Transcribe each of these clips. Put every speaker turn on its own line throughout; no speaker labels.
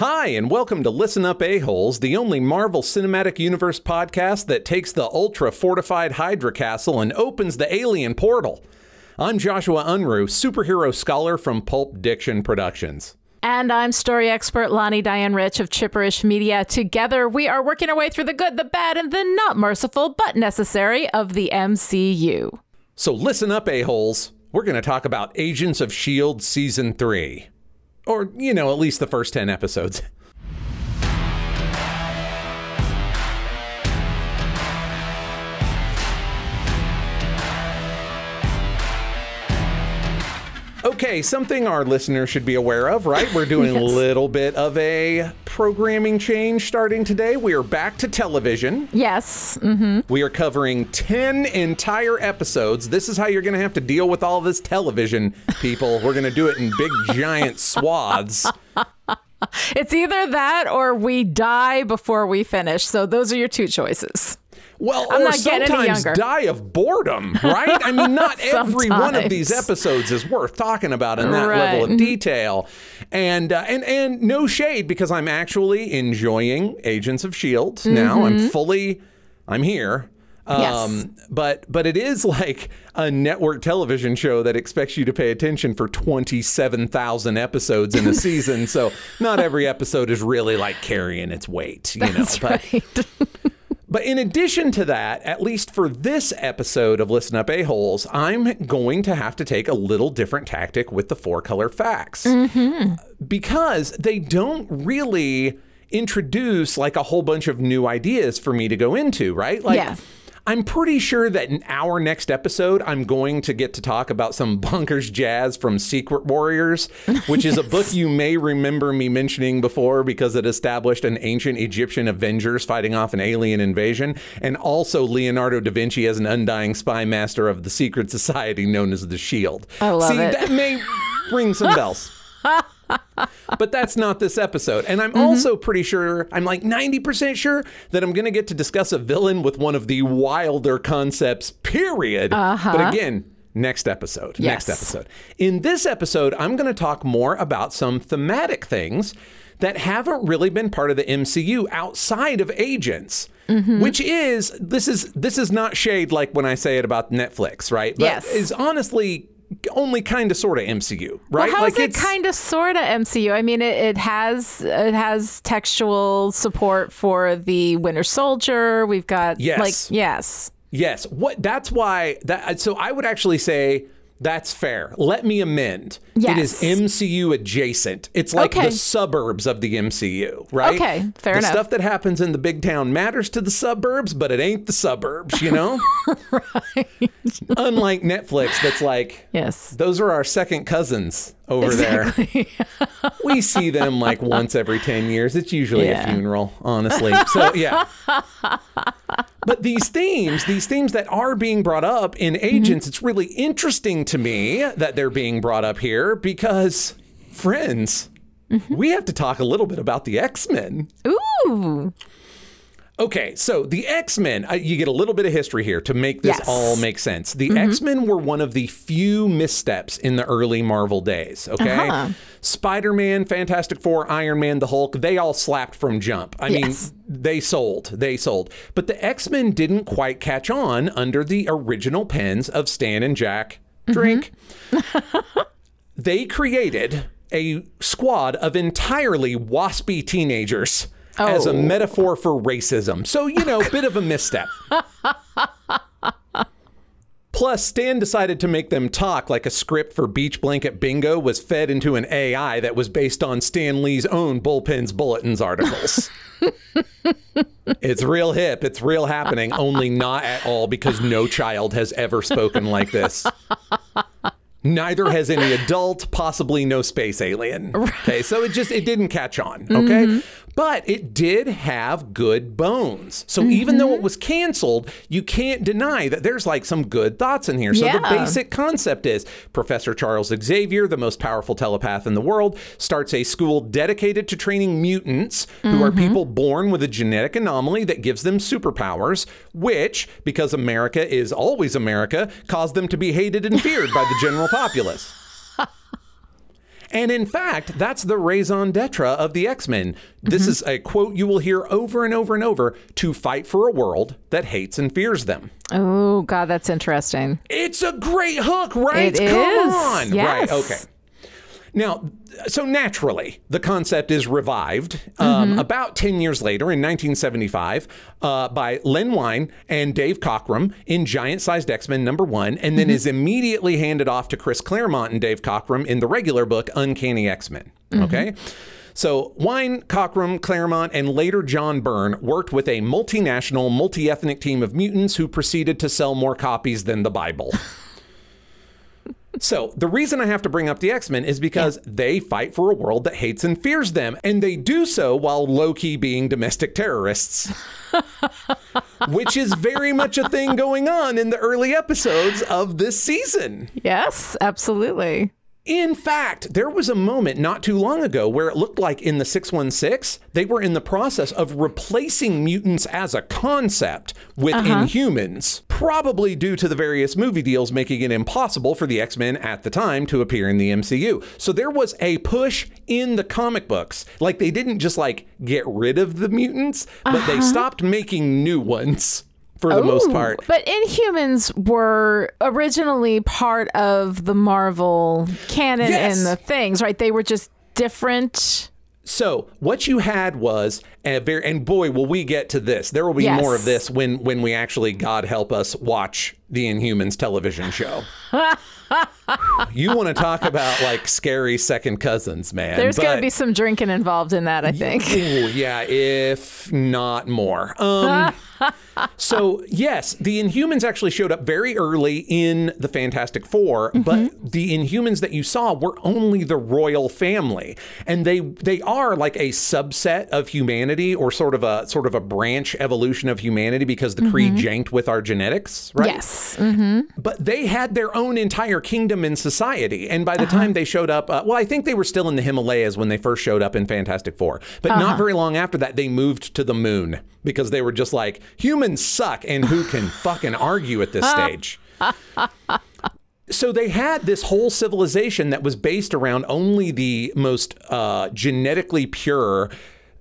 Hi, and welcome to Listen Up A-Holes, the only Marvel Cinematic Universe podcast that takes the ultra fortified Hydra Castle and opens the alien portal. I'm Joshua Unruh, superhero scholar from Pulp Diction Productions.
And I'm story expert Lonnie Diane Rich of Chipperish Media. Together, we are working our way through the good, the bad, and the not merciful but necessary of the MCU.
So listen up, A-Holes. We're going to talk about Agents of S.H.I.E.L.D. Season 3. Or, you know, at least the first 10 episodes. Okay, something our listeners should be aware of, right? We're doing a little bit of a programming change starting today. We are back to television.
Yes. hmm
We are covering 10 entire episodes. This is how you're going to have to deal with all this television, people. We're going to do it in big, giant swaths.
It's either that or we die before we finish. So those are your two choices.
Well,
I'm
or
not getting any
sometimes die of boredom, right? I mean, not every one of these episodes is worth talking about in that level of detail. And uh, and and no shade because I'm actually enjoying Agents of Shield now. I'm fully, I'm here.
Mm-hmm. Yes.
Um, but but it is like a network television show that expects you to pay attention for 27,000 episodes in a season. So not every episode is really like carrying its weight, you know.
That's
But
right.
But in addition to that, at least for this episode of Listen Up A-Holes, I'm going to have to take a little different tactic with the four color facts. Mm-hmm. Because they don't really introduce like a whole bunch of new ideas for me to go into, right? Like
Yeah.
I'm pretty sure that in our next episode, I'm going to get to talk about some bonkers jazz from Secret Warriors, which is a book you may remember me mentioning before because it established an ancient Egyptian Avengers fighting off an alien invasion, and also Leonardo da Vinci as an undying spy master of the secret society known as the Shield.
I love
See,
it.
that may ring some bells. but that's not this episode. And I'm
Mm-hmm.
also pretty sure, I'm like 90% sure that I'm going to get to discuss a villain with one of the wilder concepts, period. But again, next episode. Next
Uh-huh. Yes.
episode. In this episode, I'm going to talk more about some thematic things that haven't really been part of the MCU outside of agents.
Mm-hmm.
Which is this is this is not shade like when I say it about Netflix, right? But
Yes.
is honestly only kind of sort of MCU, right?
Well, how is
like
it kind of sort of MCU? I mean, it, it has it has textual support for the Winter Soldier. We've got
Yes.
like yes.
Yes, what that's why that so I would actually say that's fair. Let me amend. Yes. It is MCU adjacent. It's like
Okay.
the suburbs of the MCU, right?
Okay, fair
the
enough.
stuff that happens in the big town matters to the suburbs, but it ain't the suburbs, you know? Right. Unlike Netflix that's like
Yes.
those are our second cousins over there. we see them like once every 10 years. It's usually
Yeah.
a funeral, honestly. So, yeah. but these themes, these themes that are being brought up in mm-hmm. Agents, it's really interesting to me that they're being brought up here because, friends, mm-hmm. we have to talk a little bit about the X Men.
Ooh.
Okay, so the X Men, uh, you get a little bit of history here to make this
Yes. Mm-hmm.
all make sense. The X Men were one of the few missteps in the early Marvel days, okay?
Uh-huh.
Spider Man, Fantastic Four, Iron Man, the Hulk, they all slapped from jump. I
Yes.
mean, they sold, they sold. But the X Men didn't quite catch on under the original pens of Stan and Jack Drink. they created a squad of entirely waspy teenagers as a
Oh.
metaphor for racism. So, you know, bit of a misstep. Plus, Stan decided to make them talk like a script for Beach Blanket Bingo was fed into an AI that was based on Stan Lee's own Bullpens Bulletins articles. it's real hip. It's real happening, only not at all because no child has ever spoken like this. Neither has any adult, possibly no space alien. Okay, so it just it didn't catch on. Okay, mm-hmm. But it did have good bones. So even though it mm-hmm. was canceled, you can't deny that there's like some good thoughts in here. So the basic concept is Professor Charles Xavier, the most powerful telepath in the world, starts a school dedicated to training mutants who are mm-hmm. people born with a genetic anomaly that gives them superpowers, which, because America is always America, cause them to be hated and feared by the general populace. And in fact, that's the raison d'etre of the X Men. This mm-hmm. is a quote you will hear over and over and over to fight for a world that hates and fears them.
Oh, God, that's interesting.
It's a great hook, right?
It
Come
is.
on.
Yes.
Right, okay. Now, so naturally, the concept is revived um,
Mm-hmm.
about 10 years later in 1975 uh, by Len Wein and Dave Cockrum in Giant Sized X Men number one, and
Mm-hmm.
then is immediately handed off to Chris Claremont and Dave Cockrum in the regular book, Uncanny X Men.
Mm-hmm.
Okay? So, Wein, Cockrum, Claremont, and later John Byrne worked with a multinational, multi ethnic team of mutants who proceeded to sell more copies than the Bible. So, the reason I have to bring up the X Men is because they fight for a world that hates and fears them, and they do so while low key being domestic terrorists. Which is very much a thing going on in the early episodes of this season.
Yes, absolutely.
In fact, there was a moment not too long ago where it looked like in the 616, they were in the process of replacing mutants as a concept with uh-huh. inhumans, probably due to the various movie deals making it impossible for the X Men at the time to appear in the MCU. So there was a push in the comic books. Like they didn't just like get rid of the mutants, but they uh-huh. stopped making new ones for the most
oh,
part.
But Inhumans were originally part of the Marvel canon
Yes.
and the things, right? They were just different.
So what you had was a very, and boy, will we get to this. There will be
Yes.
more of this when when we actually, God help us, watch the Inhumans television show. you want to talk about like scary second cousins, man?
There's going to be some drinking involved in that, I think.
Ooh, yeah, if not more. Um, so yes, the Inhumans actually showed up very early in the Fantastic 4 but mm-hmm. the Inhumans that you saw were only the royal family, and they they are like a subset of humanity, or sort of a sort of a branch evolution of humanity because the Kree mm-hmm. janked with our genetics, right?
Yes. Mm-hmm.
but they had their own entire kingdom and society. And by the time they showed up, uh, well, I think they were still in the Himalayas when they first showed up in Fantastic Four. But not very long after that, they moved to the moon because they were just like, humans suck, and who can fucking argue at this stage? So they had this whole civilization that was based around only the most uh, genetically pure,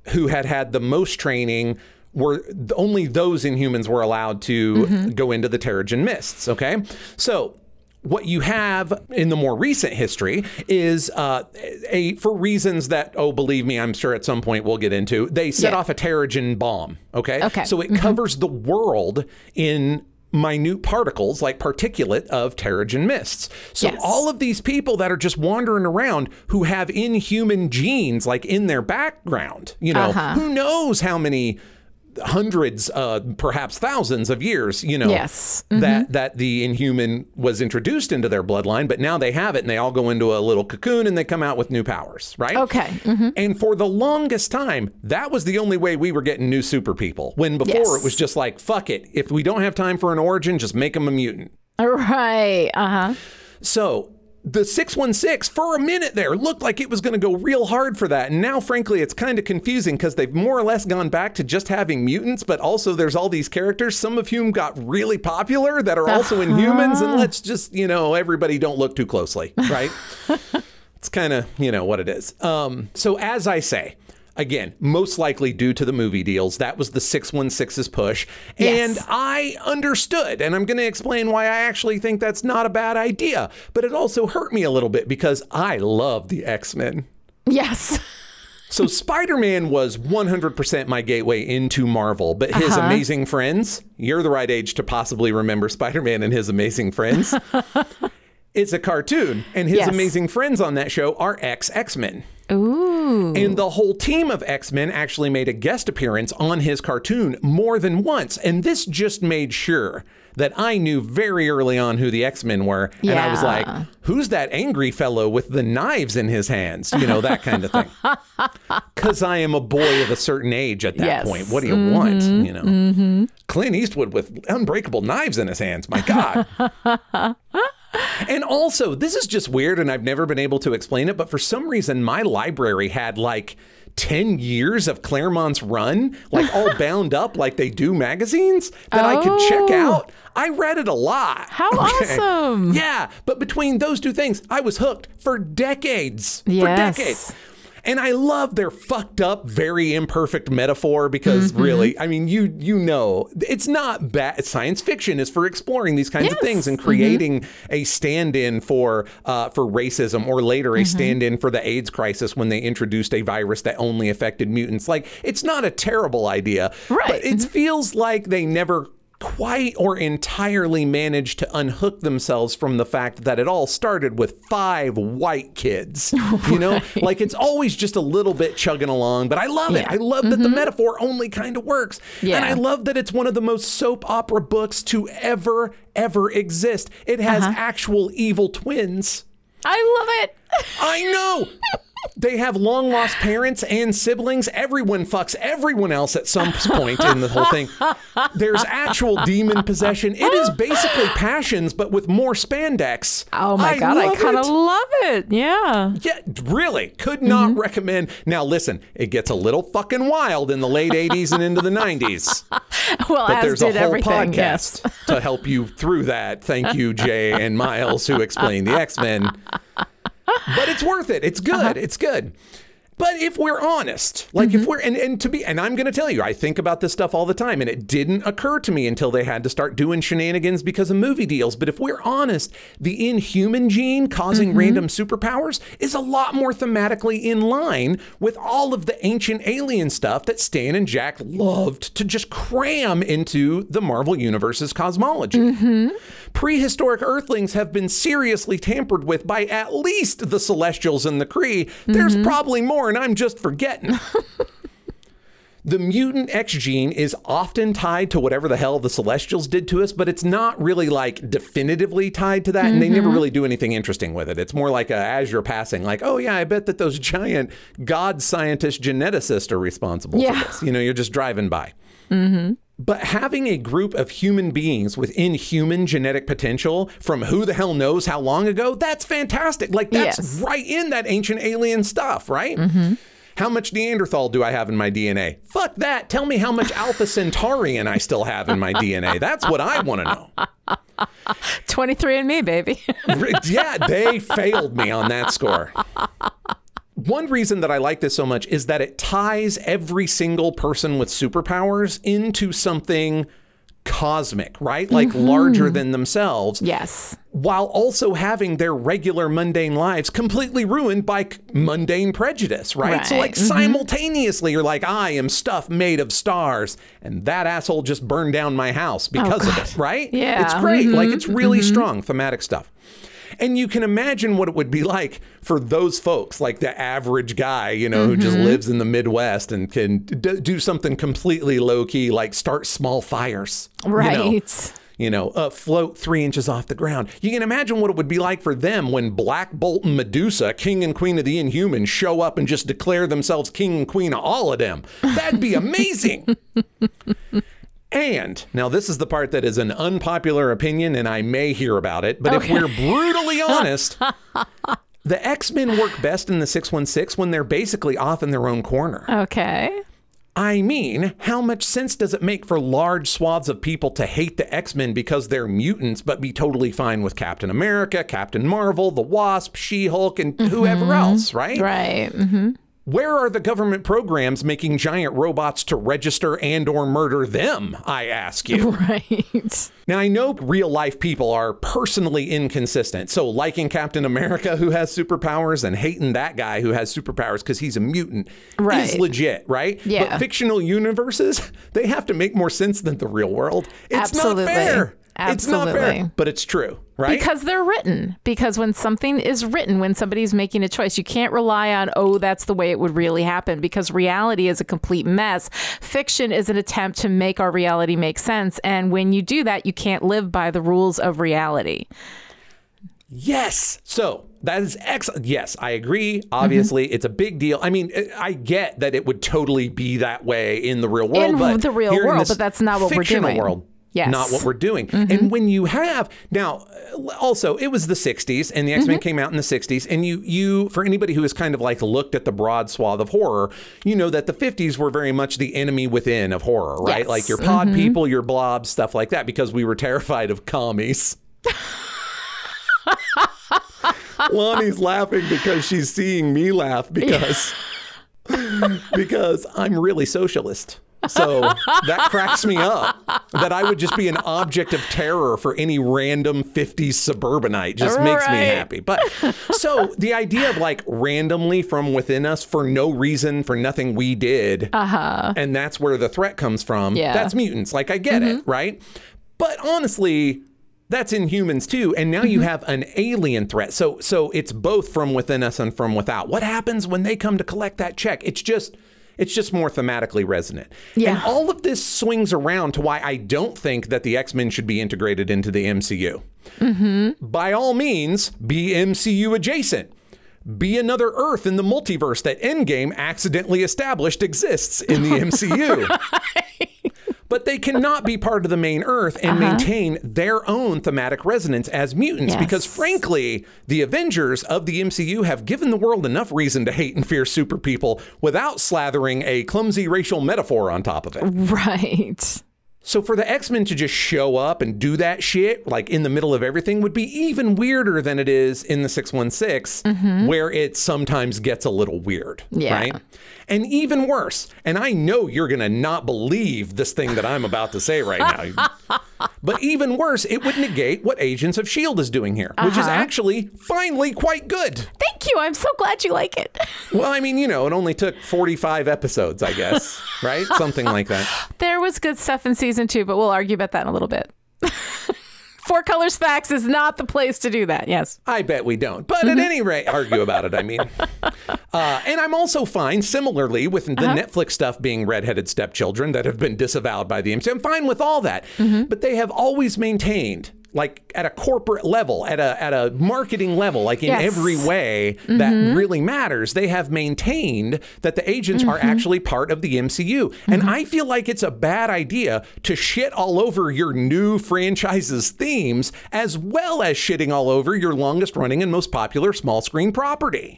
who had had the most training. Were only those Inhumans were allowed to go into the Terrigen Mists. Okay, so what you have in the more recent history is uh, a for reasons that oh believe me I'm sure at some point we'll get into they set
Yeah.
off a Terrigen bomb okay
Okay.
so it covers the world in minute particles like particulate of Terrigen mists so
Yes.
all of these people that are just wandering around who have inhuman genes like in their background you know
Uh-huh.
who knows how many hundreds uh perhaps thousands of years you know
Yes.
that that the inhuman was introduced into their bloodline but now they have it and they all go into a little cocoon and they come out with new powers right
Okay. mhm.
and for the longest time that was the only way we were getting new super people when before
Yes.
it was just like fuck it if we don't have time for an origin just make them a mutant
Right. Uh huh.
so the 616 for a minute there looked like it was going to go real hard for that. And now, frankly, it's kind of confusing because they've more or less gone back to just having mutants, but also there's all these characters, some of whom got really popular that are also inhumans. And let's just, you know, everybody don't look too closely, right? it's kind of, you know, what it is. Um, so, as I say, Again, most likely due to the movie deals. That was the 616's push.
Yes.
And I understood, and I'm going to explain why I actually think that's not a bad idea. But it also hurt me a little bit because I love the X Men.
Yes.
So Spider Man was 100% my gateway into Marvel, but his
Uh-huh.
amazing friends, you're the right age to possibly remember Spider Man and his amazing friends. it's a cartoon, and his
Yes.
amazing friends on that show are ex X Men.
Ooh.
And the whole team of X Men actually made a guest appearance on his cartoon more than once. And this just made sure that I knew very early on who the X Men were. Yeah. And I was like, who's that angry fellow with the knives in his hands? You know, that kind of thing. Because I am a boy of a certain age at that
Yes.
point. What do you mm-hmm. want? You know, mm-hmm. Clint Eastwood with unbreakable knives in his hands. My God. And also, this is just weird, and I've never been able to explain it, but for some reason, my library had like 10 years of Claremont's run, like all bound up like they do magazines that I could check
Oh.
out. I read it a lot.
How awesome.
Yeah, but between those two things, I was hooked for decades. For
Yes.
decades. And I love their fucked up, very imperfect metaphor because
Mm-hmm.
really, I mean, you you know, it's not bad. Science fiction is for exploring these kinds of
Yes. Mm-hmm.
things and creating a stand-in for uh, for racism, or later a
Mm-hmm.
stand-in for the AIDS crisis when they introduced a virus that only affected mutants. Like, it's not a terrible idea,
Right.
But it feels like they never quite or entirely managed to unhook themselves from the fact that it all started with five white kids. You know, like it's always just a little bit chugging along, but I love it. I love that the mm-hmm. metaphor only kind of works.
Yeah.
And I love that it's one of the most soap opera books to ever, ever exist. It has uh-huh. actual evil twins.
I love it.
I know. They have long lost parents and siblings. Everyone fucks everyone else at some point in the whole thing. There's actual demon possession. It is basically passions, but with more spandex.
Oh my god, I kind of love it. Yeah.
Yeah, really. Could not
Mm-hmm.
recommend. Now, listen, it gets a little fucking wild in the late 80s and into the 90s.
Well,
But
as
there's a whole
everything.
podcast
Yes.
to help you through that. Thank you, Jay and Miles, who explained the X Men. But it's worth it. It's good.
Uh-huh.
It's good. But if we're honest, like
Mm-hmm.
if we're and, and to be and I'm gonna tell you, I think about this stuff all the time, and it didn't occur to me until they had to start doing shenanigans because of movie deals. But if we're honest, the inhuman gene causing
Mm-hmm.
random superpowers is a lot more thematically in line with all of the ancient alien stuff that Stan and Jack loved to just cram into the Marvel Universe's cosmology.
Mm-hmm.
Prehistoric Earthlings have been seriously tampered with by at least the Celestials and the Kree. There's
Mm-hmm.
probably more, and I'm just forgetting. the mutant X gene is often tied to whatever the hell the Celestials did to us, but it's not really like definitively tied to that, and they never
Mm-hmm.
really do anything interesting with it. It's more like a, as you're passing, like, oh yeah, I bet that those giant god scientist geneticists are responsible
Yeah.
for this. You know, you're just driving by. But having a group of human beings with inhuman genetic potential from who the hell knows how long ago, that's fantastic. Like, that's
Yes.
right in that ancient alien stuff, right? Mm-hmm. How much Neanderthal do I have in my DNA? Fuck that. Tell me how much Alpha Centaurian I still have in my DNA. That's what I want to know.
23 and me, baby.
yeah, they failed me on that score. One reason that I like this so much is that it ties every single person with superpowers into something cosmic, right? Like mm-hmm. larger than themselves,
yes.
while also having their regular mundane lives completely ruined by c- mundane prejudice, right? So,
Right.
like, simultaneously, you're like, I am stuff made of stars, and that asshole just burned down my house because of oh, it, right?
Yeah.
It's great. Like, mm-hmm. it's really strong thematic stuff. And you can imagine what it would be like for those folks, like the average guy, you know, who just lives in the Midwest and can d- do something completely low key, like start small fires. you know
Right.
you know, uh, float three inches off the ground. You can imagine what it would be like for them when Black Bolt and Medusa, king and queen of the Inhumans, show up and just declare themselves king and queen of all of them. That'd be amazing. and now, this is the part that is an unpopular opinion, and I may hear about it, but if we're brutally honest, the X Men work best in the 616 when they're basically off in their own corner.
Okay.
I mean, how much sense does it make for large swaths of people to hate the X Men because they're mutants, but be totally fine with Captain America, Captain Marvel, the Wasp, She Hulk, and whoever else, right?
Right. hmm
Where are the government programs making giant robots to register and or murder them? I ask you.
Right.
Now I know real life people are personally inconsistent. So liking Captain America who has superpowers and hating that guy who has superpowers because he's a mutant is legit, right?
Yeah.
But fictional universes, they have to make more sense than the real world. It's
Absolutely.
not fair. It's not fair,
Absolutely.
but it's true, right?
Because they're written. Because when something is written, when somebody's making a choice, you can't rely on, oh, that's the way it would really happen. Because reality is a complete mess. Fiction is an attempt to make our reality make sense. And when you do that, you can't live by the rules of reality.
Yes. So that is excellent. Yes, I agree. Obviously, mm-hmm. it's a big deal. I mean, I get that it would totally be that way in the real world,
In
but
the real world, but that's not what we're doing.
World,
Yes.
not what we're doing. And mm-hmm. when you have now, uh, also it was the '60s, and the X Men mm-hmm. came out in the '60s, and you you for anybody who has kind of like looked at the broad swath of horror, you know that the '50s were very much the enemy within of horror, right?
Yes.
Like your pod mm-hmm. people, your blobs, stuff like that, because we were terrified of commies. Lonnie's laughing because she's seeing me laugh because because I'm really socialist. So that cracks me up that I would just be an object of terror for any random 50s suburbanite just makes me happy. But so the idea of like randomly from within us for no reason, for nothing we did, uh-huh. and that's where the threat comes from.
Yeah.
That's mutants. Like I get it, right? But honestly, that's in humans too. And now you have an alien threat. So so it's both from within us and from without. What happens when they come to collect that check? It's just it's just more thematically resonant.
Yeah.
And all of this swings around to why I don't think that the X-Men should be integrated into the MCU. Mm-hmm. By all means, be MCU adjacent. Be another Earth in the multiverse that Endgame accidentally established exists in the MCU. But they cannot be part of the main Earth and uh-huh. maintain their own thematic resonance as mutants because, frankly, the Avengers of the MCU have given the world enough reason to hate and fear super people without slathering a clumsy racial metaphor on top of it.
Right.
So for the X-Men to just show up and do that shit like in the middle of everything would be even weirder than it is in the 616 mm-hmm. where it sometimes gets a little weird,
Yeah.
right? And even worse, and I know you're going to not believe this thing that I'm about to say right now. but even worse, it would negate what Agents of Shield is doing here, which is uh-huh. actually finally quite good.
Thank you. I'm so glad you like it.
Well, I mean, you know, it only took 45 episodes, I guess, right? Something like that.
There was good stuff in season two, but we'll argue about that in a little bit. Four Colors Facts is not the place to do that. Yes.
I bet we don't. But at mm-hmm. any rate, argue about it, I mean. Uh, and I'm also fine, similarly, with the uh-huh. Netflix stuff being redheaded stepchildren that have been disavowed by the MCU. I'm fine with all that. Mm-hmm. But they have always maintained, like at a corporate level, at a at a marketing level, like in
Yes.
every way mm-hmm. that really matters, they have maintained that the agents are mm-hmm. actually part of the MCU. And mm-hmm. I feel like it's a bad idea to shit all over your new franchise's themes as well as shitting all over your longest running and most popular small screen property.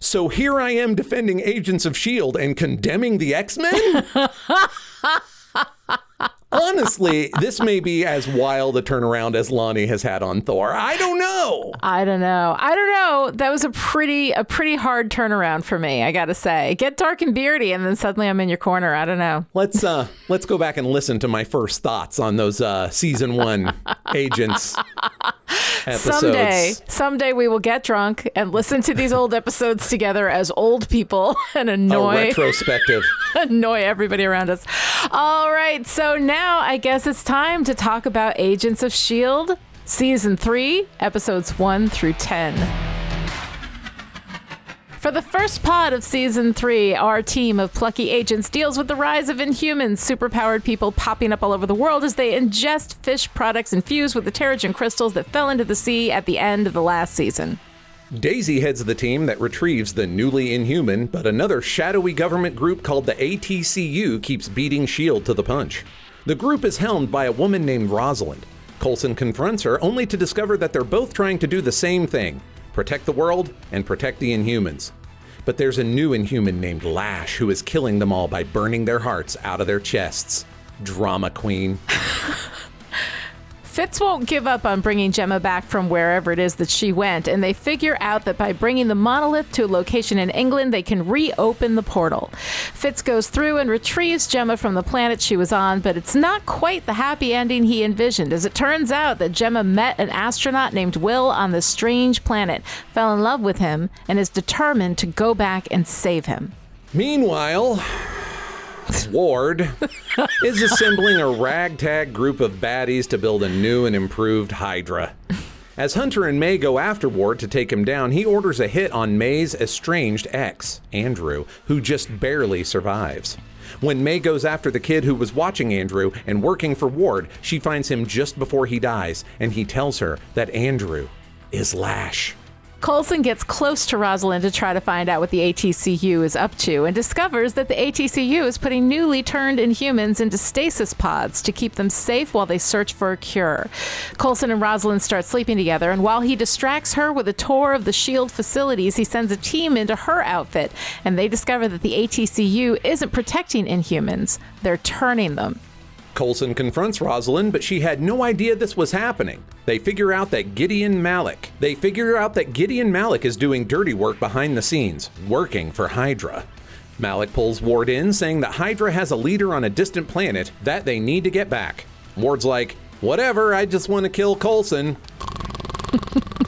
So here I am defending Agents of S.H.I.E.L.D. and condemning the X Men? Honestly, this may be as wild a turnaround as Lonnie has had on Thor. I don't know.
I don't know. I don't know. That was a pretty a pretty hard turnaround for me. I got to say, get dark and beardy, and then suddenly I'm in your corner. I don't know.
Let's uh let's go back and listen to my first thoughts on those uh season one agents episodes.
Someday, someday we will get drunk and listen to these old episodes together as old people and
A
annoy
retrospective.
annoy everybody around us. All right, so now I guess it's time to talk about Agents of S.H.I.E.L.D., Season 3, Episodes 1 through 10. For the first pod of season three, our team of plucky agents deals with the rise of inhumans, superpowered people popping up all over the world as they ingest fish products infused with the Terrigen crystals that fell into the sea at the end of the last season.
Daisy heads the team that retrieves the newly inhuman, but another shadowy government group called the ATCU keeps beating S.H.I.E.L.D. to the punch. The group is helmed by a woman named Rosalind. Coulson confronts her only to discover that they're both trying to do the same thing protect the world and protect the Inhumans. But there's a new Inhuman named Lash who is killing them all by burning their hearts out of their chests. Drama queen.
Fitz won't give up on bringing Jemma back from wherever it is that she went, and they figure out that by bringing the monolith to a location in England, they can reopen the portal. Fitz goes through and retrieves Jemma from the planet she was on, but it's not quite the happy ending he envisioned, as it turns out that Jemma met an astronaut named Will on this strange planet, fell in love with him, and is determined to go back and save him.
Meanwhile, Ward is assembling a ragtag group of baddies to build a new and improved Hydra. As Hunter and May go after Ward to take him down, he orders a hit on May's estranged ex, Andrew, who just barely survives. When May goes after the kid who was watching Andrew and working for Ward, she finds him just before he dies, and he tells her that Andrew is Lash.
Coulson gets close to Rosalind to try to find out what the ATCU is up to and discovers that the ATCU is putting newly turned Inhumans into stasis pods to keep them safe while they search for a cure. Coulson and Rosalind start sleeping together, and while he distracts her with a tour of the SHIELD facilities, he sends a team into her outfit, and they discover that the ATCU isn't protecting Inhumans, they're turning them.
Coulson confronts Rosalind, but she had no idea this was happening. They figure out that Gideon Malik. They figure out that Gideon Malik is doing dirty work behind the scenes, working for Hydra. Malik pulls Ward in, saying that Hydra has a leader on a distant planet that they need to get back. Ward's like, whatever, I just want to kill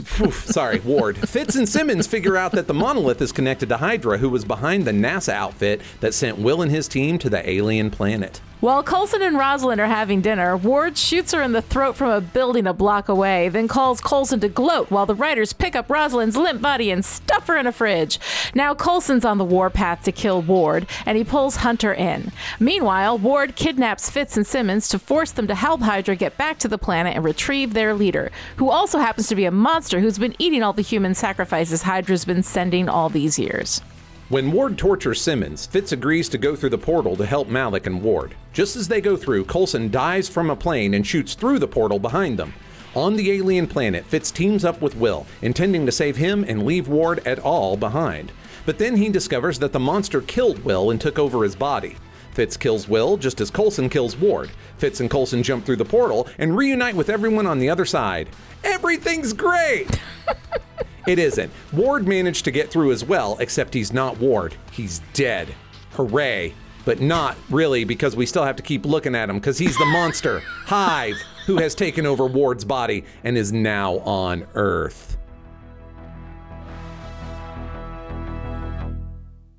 Coulson. Sorry, Ward. Fitz and Simmons figure out that the monolith is connected to Hydra, who was behind the NASA outfit that sent Will and his team to the alien planet.
While Coulson and Rosalind are having dinner, Ward shoots her in the throat from a building a block away, then calls Coulson to gloat while the writers pick up Rosalind's limp body and stuff her in a fridge. Now Coulson's on the warpath to kill Ward, and he pulls Hunter in. Meanwhile, Ward kidnaps Fitz and Simmons to force them to help Hydra get back to the planet and retrieve their leader, who also happens to be a monster who's been eating all the human sacrifices Hydra's been sending all these years.
When Ward tortures Simmons, Fitz agrees to go through the portal to help Malik and Ward. Just as they go through, Coulson dives from a plane and shoots through the portal behind them. On the alien planet, Fitz teams up with Will, intending to save him and leave Ward at all behind. But then he discovers that the monster killed Will and took over his body. Fitz kills Will just as Coulson kills Ward. Fitz and Coulson jump through the portal and reunite with everyone on the other side. Everything's great! It isn't. Ward managed to get through as well, except he's not Ward. He's dead. Hooray. But not really, because we still have to keep looking at him, because he's the monster, Hive, who has taken over Ward's body and is now on Earth.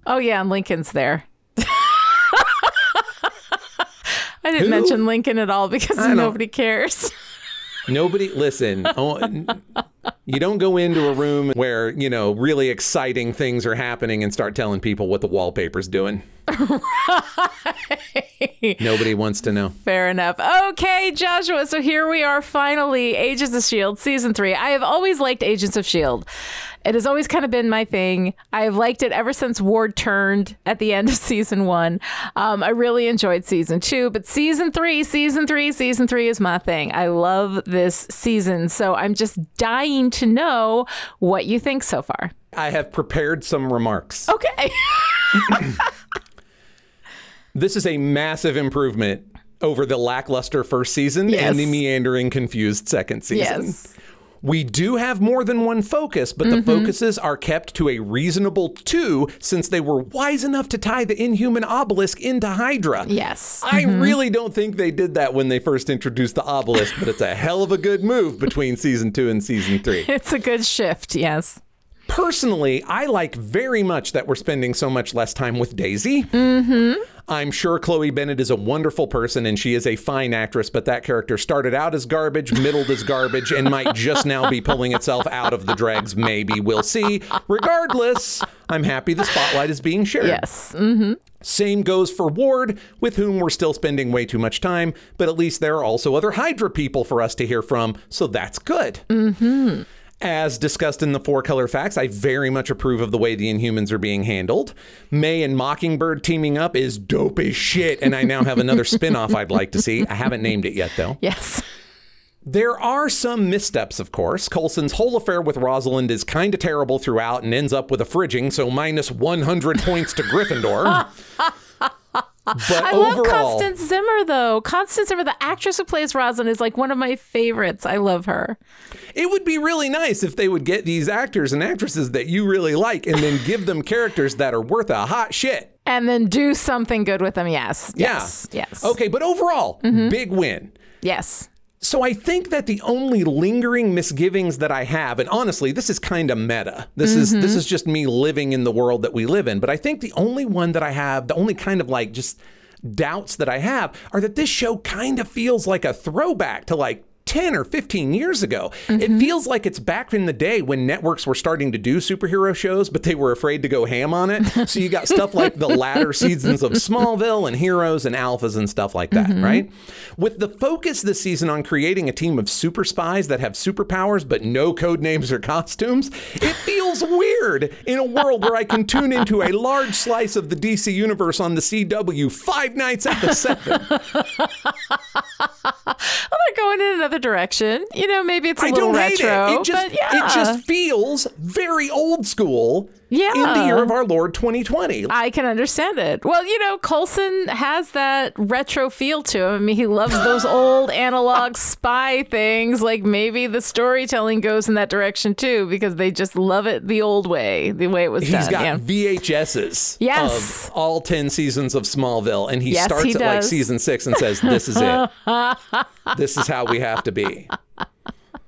Oh, yeah, and Lincoln's there. I didn't
Who?
mention Lincoln at all because nobody cares.
Nobody, listen, oh, n- you don't go into a room where, you know, really exciting things are happening and start telling people what the wallpaper's doing. Nobody wants to know.
Fair enough. Okay, Joshua. So here we are finally, Agents of S.H.I.E.L.D. season three. I have always liked Agents of S.H.I.E.L.D. It has always kind of been my thing. I have liked it ever since Ward turned at the end of season one. Um, I really enjoyed season two, but season three, season three, season three is my thing. I love this season. So I'm just dying to know what you think so far.
I have prepared some remarks.
Okay.
This is a massive improvement over the lackluster first season
Yes.
and the meandering, confused second season.
Yes.
We do have more than one focus, but the focuses are kept to a reasonable two since they were wise enough to tie the inhuman obelisk into Hydra.
yes.
I really don't think they did that when they first introduced the obelisk, but it's a hell of a good move between season two and season three.
It's a good shift. Yes.
Personally, I like very much that we're spending so much less time with Daisy. Mm-hmm. I'm sure Chloe Bennet is a wonderful person and she is a fine actress, but that character started out as garbage, middled as garbage, and might just now be pulling itself out of the dregs. Maybe we'll see. Regardless, I'm happy the spotlight is being shared.
Yes. Mm-hmm.
Same goes for Ward, with whom we're still spending way too much time, but at least there are also other Hydra people for us to hear from, so that's good. Mm-hmm. As discussed in the four color facts, I very much approve of the way the Inhumans are being handled. May and Mockingbird teaming up is dope as shit, and I now have another spin off I'd like to see. I haven't named it yet, though.
Yes.
There are some missteps, of course. Coulson's whole affair with Rosalind is kind of terrible throughout and ends up with a fridging, so minus 100 points to Gryffindor. But
I love Constance Zimmer though. Constance Zimmer, the actress who plays Rosalind, is like one of my favorites. I love her.
it would be really nice if they would get these actors and actresses that you really like and then give them characters that are worth a hot shit.
And then do something good with them. Yes.
Yeah.
Yes. Yes.
Okay, but overall, mm-hmm. big win.
Yes.
So I think that the only lingering misgivings that I have, and honestly, this is kind of meta. This is this mm-hmm. is just me living in the world that we live in. But I think the only one that I have, the only kind of like just doubts that I have, are that this show kind of feels like a throwback to like 10 or 15 years ago.
Mm-hmm.
It feels like it's back in the day when networks were starting to do superhero shows, but they were afraid to go ham on it. So you got stuff like the latter seasons of Smallville and Heroes and Alphas and stuff like that,
Mm-hmm.
right? With the focus this season on creating a team of super spies that have superpowers but no code names or costumes, it feels weird in a world where I can tune into a large slice of the DC universe on the CW five nights at the seven.
They're going in another direction. You know, maybe it's a
I
little retro.
it. It just
but yeah.
it just feels very old school. In the year of our Lord 2020.
I can understand it. Well, you know, Coulson has that retro feel to him. I mean, he loves those old analog spy things. Like maybe the storytelling goes in that direction too, because they just love it the old way, the way it was
He's
done.
He's got
yeah.
VHSs
Yes.
of all 10 seasons of Smallville, and he
Yes,
starts
he
at like season six and says, This is it. this is how we have to be.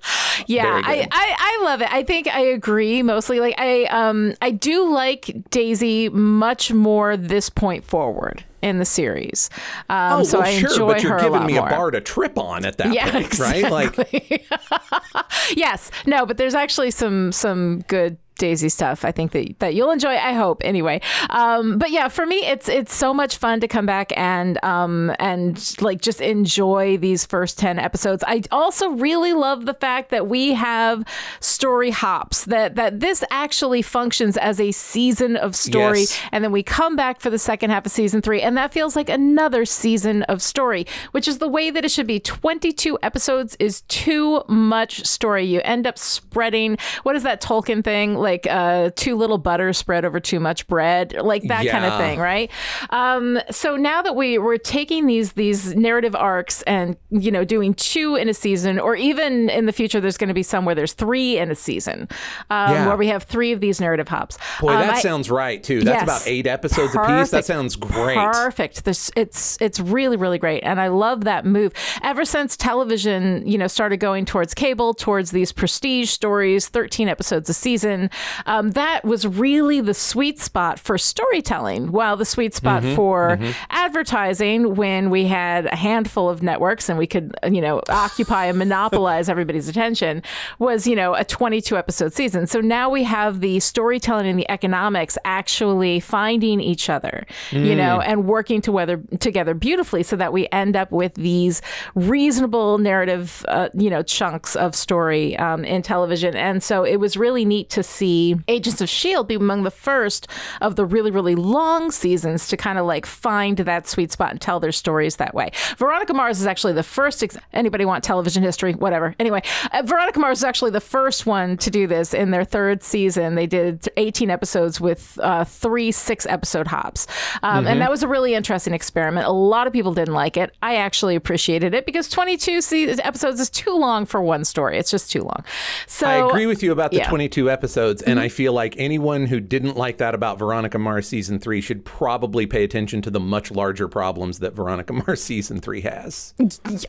Yeah, I. I I love it. I think I agree mostly. Like I um I do like Daisy much more this point forward in the series. Um,
Oh,
so
well,
I
sure,
enjoy
but you're
her a
giving
lot
me
more.
a bar to trip on at that
Yeah,
point, right? Like,
yes, no, but there's actually some some good Daisy stuff. I think that that you'll enjoy. I hope anyway. Um, but yeah, for me, it's it's so much fun to come back and um and like just enjoy these first ten episodes. I also really love the fact that we have story hops. That that this actually functions as a season of story,
Yes.
and then we come back for the second half of season three, and that feels like another season of story, which is the way that it should be. Twenty two episodes is too much story. You end up spreading. What is that Tolkien thing? Like uh, too little butter spread over too much bread, like that kind of thing, right? Um, so now that we we're taking these these narrative arcs and you know doing two in a season, or even in the future, there's going to be some where there's three in a season, um,
Yeah.
where we have three of these narrative hops.
boy,
Um,
that
I-
sounds right, too. That's
Yes.
about eight episodes a piece.
That
sounds great.
Perfect. This it's it's really really great, and I love that move. Ever since television, you know, started going towards cable, towards these prestige stories, thirteen episodes a season, um, that was really the sweet spot for storytelling. While the sweet spot
Mm-hmm,
for advertising, when we had a handful of networks and we could, you know, occupy and monopolize everybody's attention, was you know a twenty-two episode season. So now we have the storytelling and the economics actually finding each other, you know, and working together together beautifully, so that we end up with these reasonable narrative, uh, you know, chunks of story um, in television. And so it was really neat to see Agents of Shield be among the first of the really really long seasons to kind of like find that sweet spot and tell their stories that way. Veronica Mars is actually the first. Ex- anybody want television history? Whatever. Anyway, uh, Veronica Mars is actually the first one to do this in their third season. They did 18 episodes with uh, three six episode hops, um, and that was a really interesting experiment. A lot of people didn't like it. I actually appreciated it because 22 se- episodes is too long for one story. It's just too long. So
I agree with you about the
yeah. Mm-hmm.
22 episodes, and I feel like anyone who didn't like that about Veronica Mars season three should probably pay attention to the much larger problems that Veronica Mars season three has.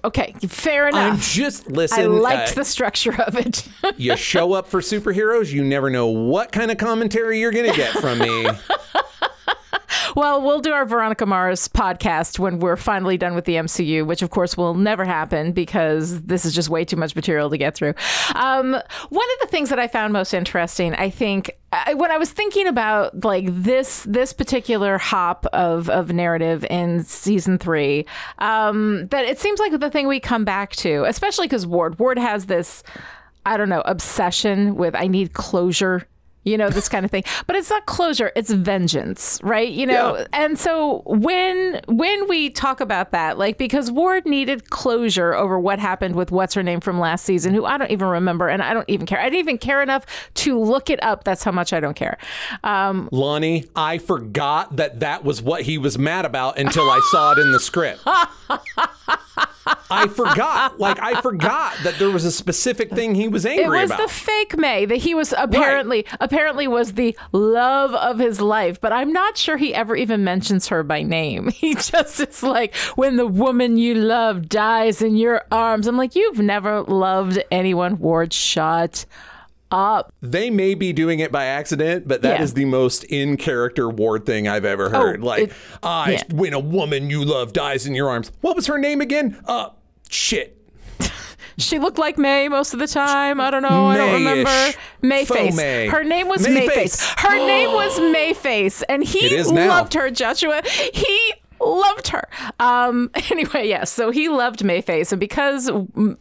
Okay, fair
I'm
enough.
just listen.
I liked
uh,
the structure of it.
you show up for superheroes, you never know what kind of commentary you're going to get from me.
Well, we'll do our Veronica Mars podcast when we're finally done with the MCU, which of course will never happen because this is just way too much material to get through. Um, one of the things that I found most interesting, I think, I, when I was thinking about like this this particular hop of of narrative in season three, um, that it seems like the thing we come back to, especially because Ward Ward has this, I don't know, obsession with I need closure you know this kind of thing but it's not closure it's vengeance right you know
Yeah.
and so when when we talk about that like because ward needed closure over what happened with what's her name from last season who i don't even remember and i don't even care i didn't even care enough to look it up that's how much i don't care um,
Lonnie, I forgot that that was what he was mad about until I saw it in the script. I forgot. Like, I forgot that there was a specific thing he was angry
it was
about.
the fake May that he was apparently apparently was the love of his life, but I'm not sure he ever even mentions her by name. He just is like when the woman you love dies in your arms. I'm like, you've never loved anyone, Ward. Shut up.
they may be doing it by accident, but that is
Yeah.
the most in character Ward thing I've ever heard. like,
it-
I,
yeah.
when a woman you love dies in your arms. What was her name again? Uh, shit.
She looked like May most of the time. I don't know. I don't remember.
May-ish.
Mayface.
May.
Her name was
Mayface.
Mayface. Her name was Mayface, and he loved her. Joshua. He loved her. Um. Anyway, yes. so he loved Mayface, and because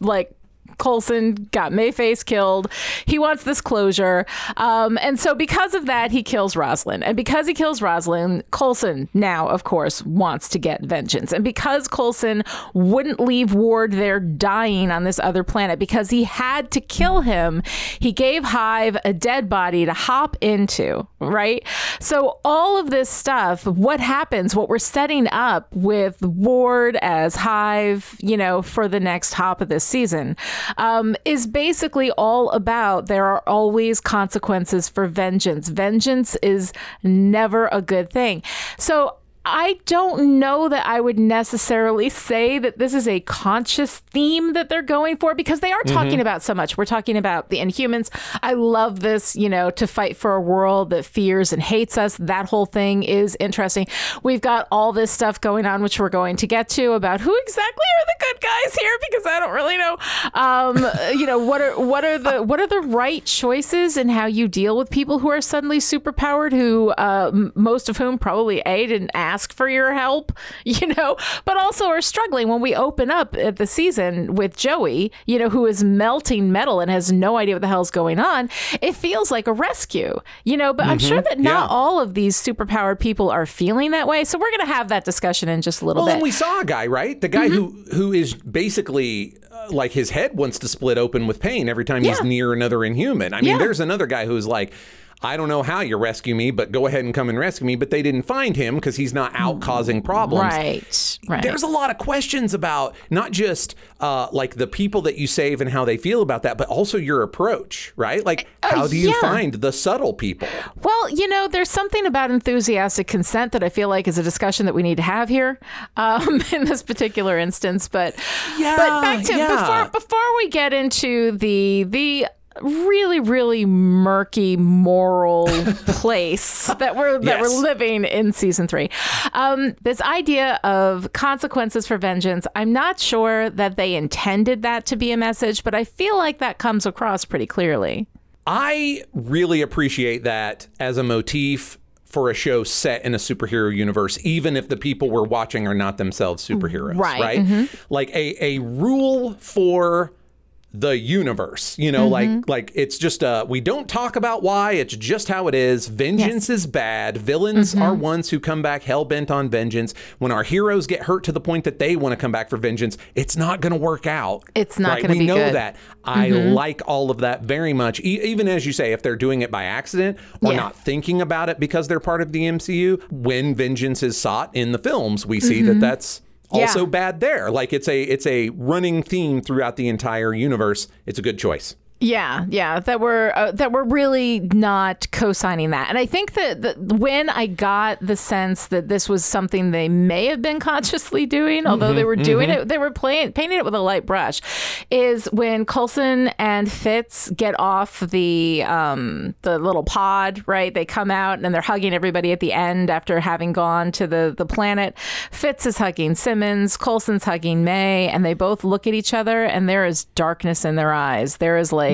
like. Coulson got Mayface killed. He wants this closure. Um, and so, because of that, he kills Rosalind. And because he kills Rosalind, Coulson now, of course, wants to get vengeance. And because Coulson wouldn't leave Ward there dying on this other planet because he had to kill him, he gave Hive a dead body to hop into, right? So, all of this stuff, what happens, what we're setting up with Ward as Hive, you know, for the next hop of this season, um, is basically all about there are always consequences for vengeance. Vengeance is never a good thing. So, I don't know that I would necessarily say that this is a conscious theme that they're going for because they are talking about so much. We're talking about the Inhumans. I love this, you know, to fight for a world that fears and hates us. That whole thing is interesting. We've got all this stuff going on, which we're going to get to about who exactly are the good guys here because I don't really know. Um, you know, what are what are the what are the right choices and how you deal with people who are suddenly superpowered, who uh, most of whom probably a didn't ask for your help, you know, but also are struggling when we open up at the season with Joey, you know, who is melting metal and has no idea what the hell's going on. It feels like a rescue, you know, but I'm sure that not
Yeah.
all of these superpowered people are feeling that way. So we're going to have that discussion in just a little
Well,
bit.
and we saw a guy, right? The guy
Mm-hmm.
who who is basically uh, like his head wants to split open with pain every time he's near another inhuman. I mean,
Yeah.
there's another guy who's like. I don't know how you rescue me, but go ahead and come and rescue me. But they didn't find him because he's not out causing problems.
right, right.
There's a lot of questions about not just uh, like the people that you save and how they feel about that, but also your approach, right? Like, how do you
yeah.
find the subtle people?
Well, you know, there's something about enthusiastic consent that I feel like is a discussion that we need to have here um, in this particular instance. But
Yeah,
but back to
yeah.
before before we get into the the really really murky moral place that we're that
Yes.
we're living in season three um, this idea of consequences for vengeance i'm not sure that they intended that to be a message but i feel like that comes across pretty clearly
I really appreciate that as a motif for a show set in a superhero universe, even if the people we're watching are not themselves superheroes.
Right. Mm-hmm.
Like a, a rule for the universe. You know,
Mm-hmm.
like like it's just uh we don't talk about why, it's just how it is. Vengeance is bad. Villains
Mm-hmm.
are ones who come back hell bent on vengeance. When our heroes get hurt to the point that they want to come back for vengeance, it's not gonna work out.
It's not
Right?
gonna
we
be
know
good. Mm-hmm.
that. I like all of that very much. E- even as you say, if they're doing it by accident or
Yeah.
not thinking about it because they're part of the MCU, when vengeance is sought in the films, we see that that's
Mm-hmm. Yeah.
also bad there. Like it's a it's a running theme throughout the entire universe. It's a good choice.
Yeah, yeah, that we're uh, that we're really not co-signing that, and I think that, that when I got the sense that this was something they may have been consciously doing, although they were doing it, they were playing painting it with a light brush, is when Coulson and Fitz get off the um, the little pod, right? They come out and they're hugging everybody at the end after having gone to the the planet. Fitz is hugging Simmons, Coulson's hugging May, and they both look at each other, and there is darkness in their eyes. There is like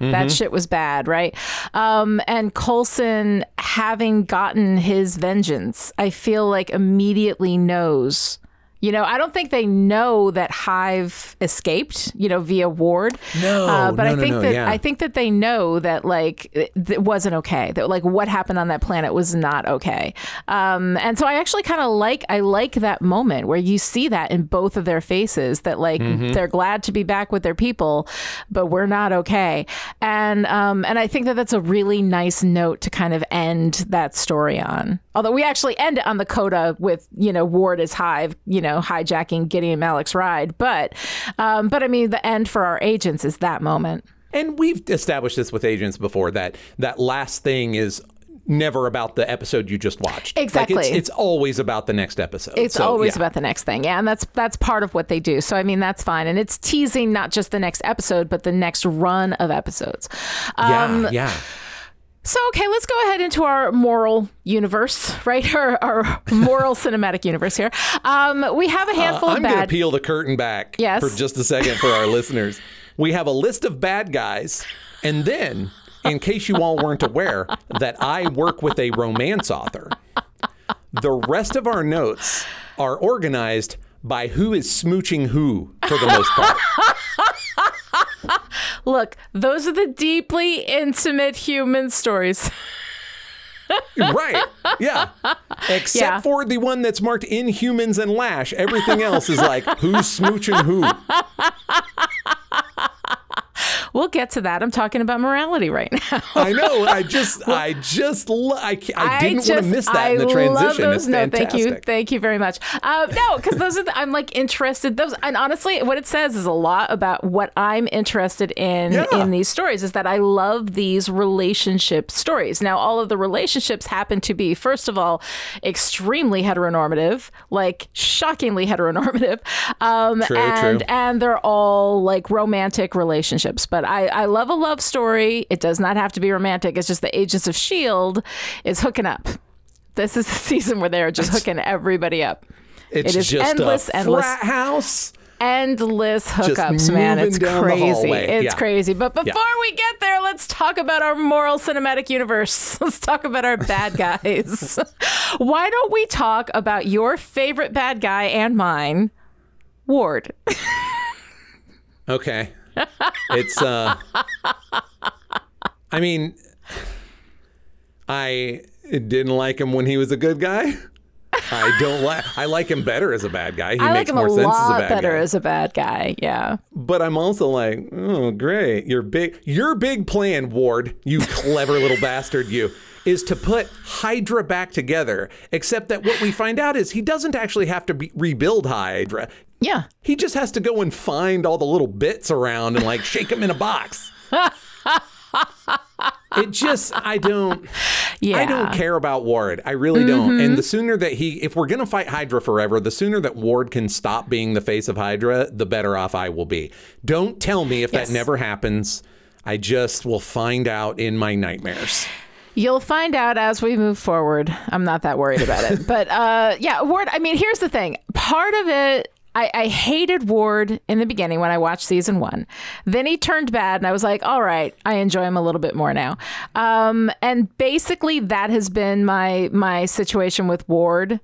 that shit was bad, right? Um, and Coulson, having gotten his vengeance, I feel like immediately knows. You know, I don't think they know that Hive escaped, you know, via Ward.
No,
uh, but
no,
I
no,
think
no,
that
yeah.
I think that they know that like it, it wasn't okay. That like what happened on that planet was not okay. Um, and so I actually kind of like I like that moment where you see that in both of their faces that like
Mm-hmm.
they're glad to be back with their people, but we're not okay. And um, and I think that that's a really nice note to kind of end that story on. Although we actually end it on the coda with you know Ward as Hive, you know hijacking Gideon Malik's ride, but um, but I mean the end for our agents is that moment.
And we've established this with agents before that that last thing is never about the episode you just watched. Like,
Exactly.
it's, it's always about the next episode.
It's
So,
always
yeah.
about the next thing. Yeah, and that's that's part of what they do. So I mean that's fine. And it's teasing not just the next episode, but the next run of episodes. Um,
yeah, yeah.
So okay, let's go ahead into our moral universe, right? Our, our moral cinematic universe here. Um, we have a handful
Uh,
of
I'm going to peel the curtain back
Yes.
for just a second for our listeners. we have a list of bad guys, and then, in case you all weren't aware, that I work with a romance author. The rest of our notes are organized by who is smooching who for the most part.
Look, those are the deeply intimate human stories.
right. Yeah. Except
Yeah.
for the one that's marked Inhumans and Lash. Everything else is like who's smooching who.
We'll get to that. I'm talking about morality right now.
I know. I just, I just, lo- I, I didn't want to miss that
I
in the transition.
those.
It's
no,
fantastic.
thank you, thank you very much. Uh, no, because those are the, I'm like interested. Those and honestly, what it says is a lot about what I'm interested in
Yeah.
in these stories. Is that I love these relationship stories. Now, all of the relationships happen to be, first of all, extremely heteronormative, like shockingly heteronormative, um,
True,
and
true.
and they're all like romantic relationships. But I, I love a love story. It does not have to be romantic. It's just the Agents of Shield is hooking up. This is the season where they're just hooking everybody up.
It's
It is
just
endless,
a
endless.
frat house.
Endless hookups, man. It's crazy. It's
Yeah.
crazy. But before
Yeah.
we get there, let's talk about our moral cinematic universe. Let's talk about our bad guys. Why don't we talk about your favorite bad guy and mine, Ward?
Okay. It's uh I mean I didn't like him when he was a good guy. I don't like I like him better as a bad guy. He
I like
makes
him
more
a
sense as a bad
better
guy.
as a bad guy. Yeah.
but I'm also like, "Oh, great. Your big your big plan, Ward, you clever little bastard you." Is to put Hydra back together, except that what we find out is he doesn't actually have to be, rebuild Hydra.
Yeah.
He just has to go and find all the little bits around and like shake them in a box. it just, I don't,
Yeah. Mm-hmm.
I don't care about Ward. I really don't. And the sooner that he, if we're gonna fight Hydra forever, the sooner that Ward can stop being the face of Hydra, the better off I will be. Don't tell me if
Yes.
that never happens. I just will find out in my nightmares.
You'll find out as we move forward. I'm not that worried about it. But uh, yeah, Ward, I mean, here's the thing. Part of it, I, I hated Ward in the beginning when I watched season one. Then he turned bad, and I was like, all right, I enjoy him a little bit more now. Um, and basically, that has been my my situation with Ward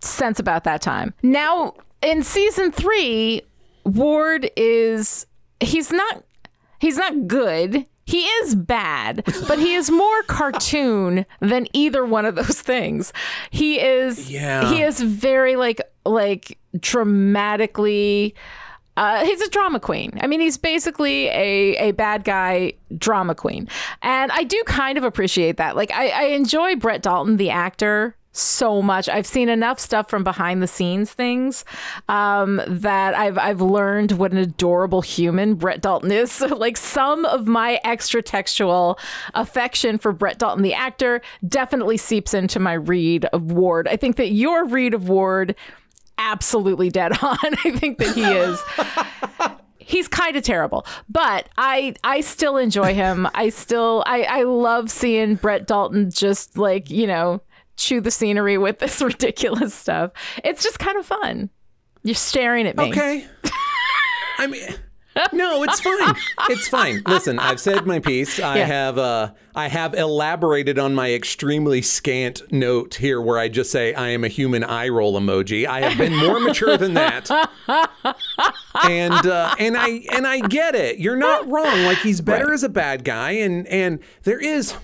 since about that time. Now, in season three, Ward is he's not he's not good. He is bad, but he is more cartoon than either one of those things. He is
Yeah.
he is very like like dramatically uh, he's a drama queen. I mean, he's basically a, a bad guy drama queen. And I do kind of appreciate that. Like, I, I enjoy Brett Dalton, the actor, so much. I've seen enough stuff from behind the scenes things um, that I've, I've learned what an adorable human Brett Dalton is. So, like, some of my extra textual affection for Brett Dalton, the actor, definitely seeps into my read of Ward. I think that your read of Ward absolutely dead on. I think that he is. He's kind of terrible, but I I still enjoy him. I still I I love seeing Brett Dalton just like you know chew the scenery with this ridiculous stuff. It's just kind of fun. You're staring at me.
Okay. I mean, no, it's fine. It's fine. Listen, I've said my piece. I
Yeah.
have uh, I have elaborated on my extremely scant note here, where I just say I am a human eye roll emoji. I have been more mature than that, and uh, and I and I get it. You're not wrong. Like he's better
Right.
as a bad guy, and and there is.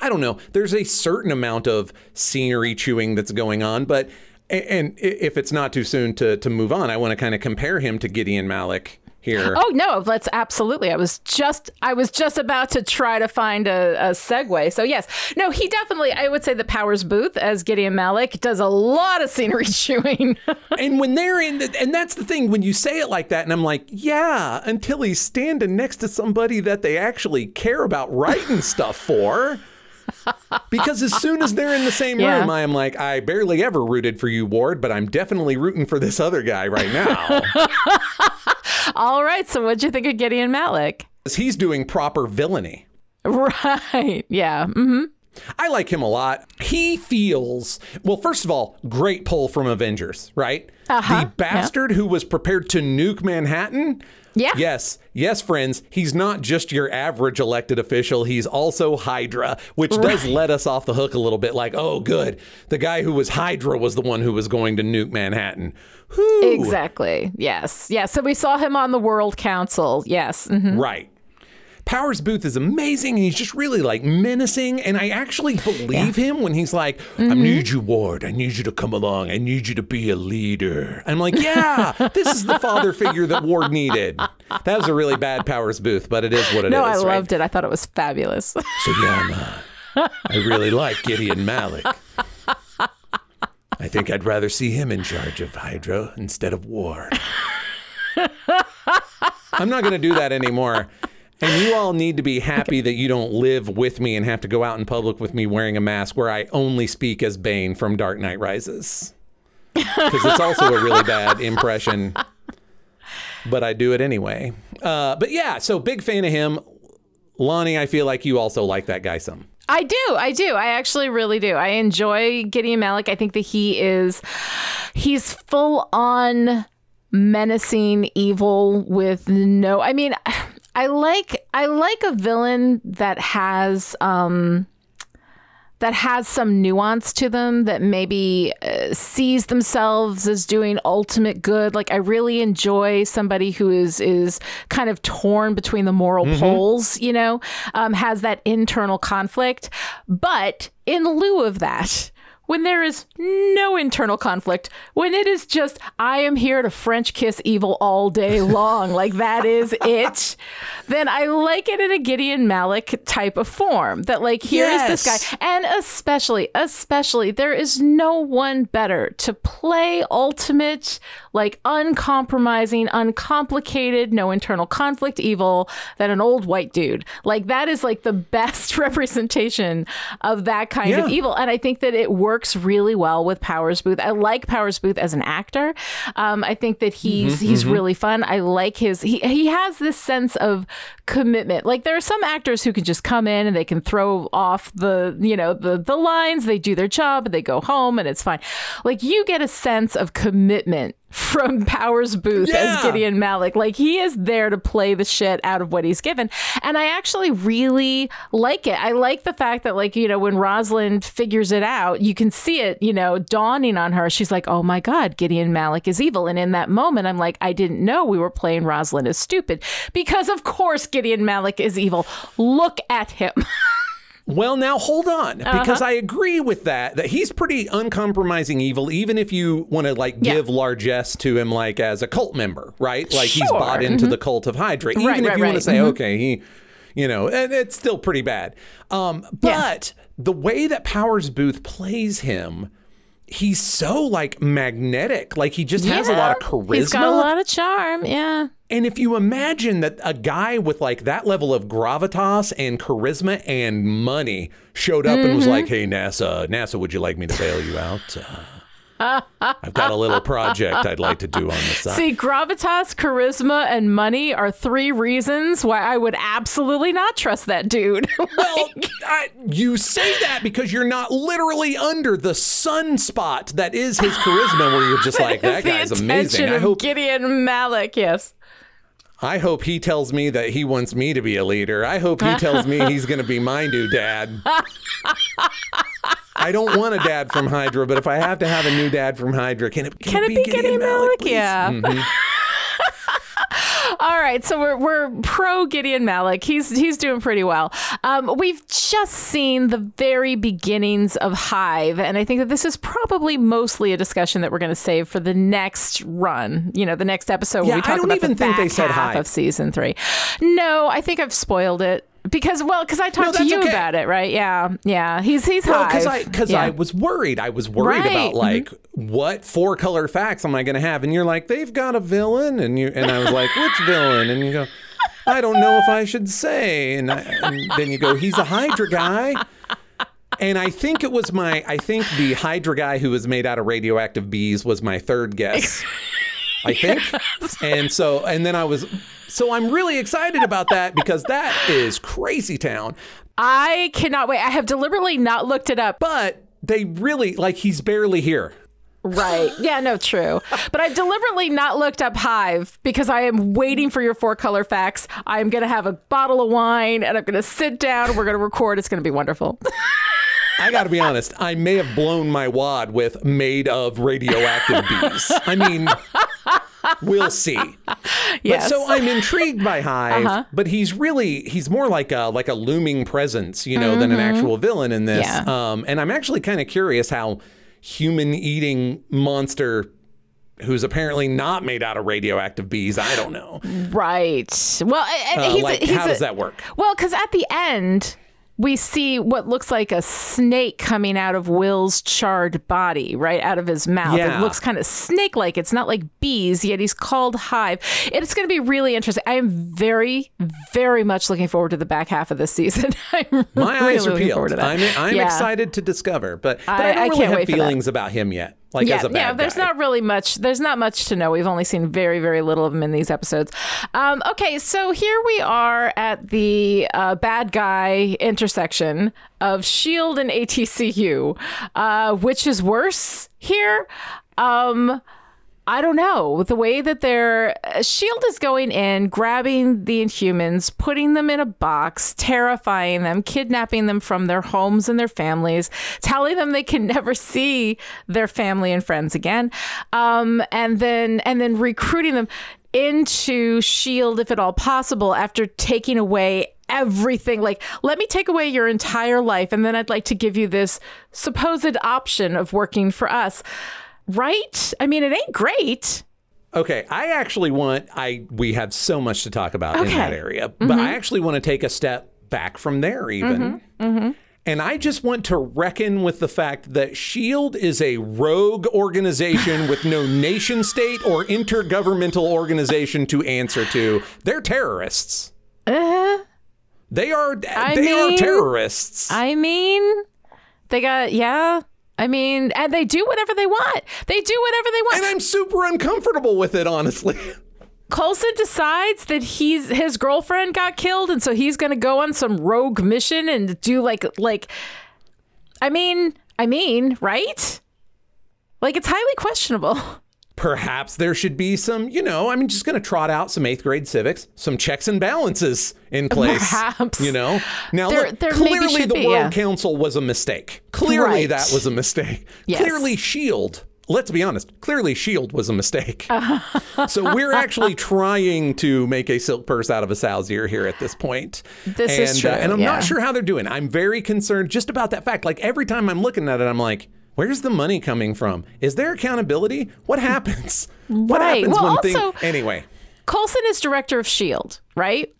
I don't know. There's a certain amount of scenery chewing that's going on, but and if it's not too soon to to move on, I want to kind of compare him to Gideon Malik here.
Oh no, let's absolutely. I was just I was just about to try to find a, a segue. So yes, no, he definitely. I would say the Powers Boothe as Gideon Malik does a lot of scenery chewing.
And when they're in the, and that's the thing when you say it like that, and I'm like, yeah, until he's standing next to somebody that they actually care about writing stuff for. Because as soon as they're in the same
Yeah.
room, I am like, I barely ever rooted for you, Ward, but I'm definitely rooting for this other guy right now.
All right, so what'd you think of Gideon Malik?
he's doing proper villainy.
Right. Yeah. hmm
I like him a lot. He feels, well, first of all, great pull from Avengers, right?
Uh-huh,
The bastard who was prepared to nuke Manhattan.
Yeah.
Yes, yes, friends. He's not just your average elected official. He's also Hydra, which does let us off the hook a little bit like, oh, good. The guy who was Hydra was the one who was going to nuke Manhattan. Whew.
Exactly. Yes. Yes. So we saw him on the World Council. Yes. mhm.
Right. Powers Boothe is amazing. He's just really like menacing. And I actually believe him when he's like, I need you, Ward. I need you to come along. I need you to be a leader. I'm like, yeah, this is the father figure that Ward needed. That was a really bad Powers Boothe, but it is what it is.
No, I
right?
loved it. I thought it was fabulous.
So, yeah, uh, I really like Gideon Malik. I think I'd rather see him in charge of Hydra instead of Ward. I'm not going to do that anymore. And you all need to be happy that you don't live with me and have to go out in public with me wearing a mask where I only speak as Bane from Dark Knight Rises. Because it's also a really bad impression, but I do it anyway. Uh, but yeah, so big fan of him. Lonnie, I feel like you also like that guy some.
I do. I do. I actually really do. I enjoy Gideon Malik. I think that he is he's full on menacing evil with no I mean I like I like a villain that has um that has some nuance to them that maybe uh, sees themselves as doing ultimate good. Like i really enjoy somebody who is is kind of torn between the moral poles you know um, has that internal conflict. But in lieu of that when there is no internal conflict, when it is just, I am here to French kiss evil all day long, like that is it, then I like it in a Gideon Malik type of form. That, like, here is this guy. And especially, especially, there is no one better to play ultimate, like, uncompromising, uncomplicated, no internal conflict evil than an old white dude. Like, that is like the best representation of that kind of evil. And I think that it works really well with Powers Boothe. I like Powers Boothe as an actor. Um, I think that he's he's really fun. I like his he he has this sense of commitment. Like there are some actors who can just come in and they can throw off the you know the the lines. They do their job and they go home and it's fine. Like you get a sense of commitment from Powers Boothe
Yeah.
as Gideon Malik. Like he is there to play the shit out of what he's given. And I actually really like it. I like the fact that like, you know, when Rosalind figures it out, you can see it, you know, dawning on her. She's like, "Oh my god, Gideon Malik is evil." And in that moment, I'm like, "I didn't know we were playing Rosalind as stupid." Because of course Gideon Malik is evil. Look at him.
Well, now hold on,
Uh-huh.
because I agree with that. That he's pretty uncompromising evil, even if you want to like
Yeah.
give largesse to him, like as a cult member, right? Like he's bought into the cult of Hydra. Even
Right,
if
right,
you want to
right.
say,
Mhm.
okay, he, you know, and it's still pretty bad. Um, but the way that Powers Boothe plays him. He's so like magnetic, like he just has a lot of charisma.
He's got a lot of charm. Yeah.
And if you imagine that a guy with like that level of gravitas and charisma and money showed up and was
Mm-hmm.
like, "Hey NASA, NASA, would you like me to bail you out? Uh, I've got a little project I'd like to do on the side."
See, gravitas, charisma, and money are three reasons why I would absolutely not trust that dude.
well, I, you say that because you're not literally under the sunspot that is his charisma, where you're just like, "That guy's amazing." I hope
Gideon Malik. Yes.
I hope he tells me that he wants me to be a leader. I hope he tells me he's going to be my new dad. I don't want a dad from Hydra, but if I have to have a new dad from Hydra, can it, can
Can it be Gideon Malik?
please?
Yeah.
Mhm.
All right, so we're we're pro Gideon Malik. He's he's doing pretty well. Um, we've just seen the very beginnings of Hive, and I think that this is probably mostly a discussion that we're going to save for the next run. You know, the next episode
Yeah,
where we
I
talk
don't
about
even
the
think they
back
said
half
Hive.
of season three. No, I think I've spoiled it because well, because I talked to you
okay.
about it, right? Yeah, yeah. He's he's
Well, because I because
yeah.
I was worried. I was worried
Right,
about like what four color facts am I going to have? And you're like, they've got a villain, and you and I was like, which villain? And you go, I don't know if I should say. And, I, and then you go, he's a Hydra guy. And I think it was my, I think the Hydra guy who was made out of radioactive bees was my third guess. I think. And so, and then I was So I'm really excited about that because that is crazy town.
I cannot wait. I have deliberately not looked it up.
But they really like he's barely here.
Right. Yeah, no, true. But I've deliberately not looked up Hive because I am waiting for your four color facts. I'm going to have a bottle of wine and I'm going to sit down. We're going to record. It's going to be wonderful.
I got to be honest, I may have blown my wad with made of radioactive bees. I mean, we'll see.
yes.
But so I'm intrigued by Hive,
Uh-huh.
but he's really he's more like a like a looming presence, you know, than an actual villain in this.
Mm-hmm. Yeah.
Um, and I'm actually kind of curious how human eating monster who's apparently not made out of radioactive bees, I don't know.
right. Well,
Uh,
he's,
like
a, he's
how
a-
does that work?
Well, because at the end, we see what looks like a snake coming out of Will's charred body, right out of his mouth.
Yeah.
It looks kind of snake like. It's not like bees, yet he's called Hive. It's going to be really interesting. I am very, very much looking forward to the back half of this season. I'm
My
really
eyes are peeled.
forward to that.
I'm, I'm
Yeah.
excited to discover, but, but I,
I-
don't
I
really
can't
have
wait for that.
feelings about him yet. Like
yeah,
as a bad
yeah. There's
guy.
not really much. There's not much to know. We've only seen very, very little of him in these episodes. Um, okay, so here we are at the uh, bad guy intersection of Shield and ATCU. Uh, which is worse here? Um, I don't know. The way that they're Shield is going in, grabbing the Inhumans, putting them in a box, terrifying them, kidnapping them from their homes and their families, telling them they can never see their family and friends again, um, and then and then recruiting them into Shield if at all possible after taking away everything like let me take away your entire life and then I'd like to give you this supposed option of working for us right i mean it ain't great
Okay, I actually want I we have so much to talk about in
Okay. Mm-hmm.
that area, but I actually want to take a step back from there even.
Mm-hmm.
And I just want to reckon with the fact that SHIELD is a rogue organization with no nation state or intergovernmental organization to answer to. They're terrorists.
uh,
They are
I
they are terrorists.
i mean they got yeah i mean and they do whatever they want they do whatever they want
and I'm super uncomfortable with it honestly.
Coulson decides that he's his girlfriend got killed, and so he's going to go on some rogue mission and do like like. I mean, I mean, right? Like it's highly questionable.
Perhaps there should be some, you know, I'm just going to trot out some eighth grade civics, some checks and balances in place.
Perhaps.
You know? Now,
There-
look,
there
clearly the
be,
World
yeah.
Council was a mistake. Clearly
Right.
that was a mistake.
Yes.
Clearly SHIELD, let's be honest, clearly SHIELD was a mistake. So we're actually trying to make a silk purse out of a sow's ear here at this point.
This
and,
is true,
uh, and I'm
yeah.
not sure how they're doing. I'm very concerned just about that fact. Like every time I'm looking at it, I'm like, Where's the money coming from? Is there accountability? What happens? What
Right.
happens
Well,
when things anyway?
Coulson is director of Shield, right?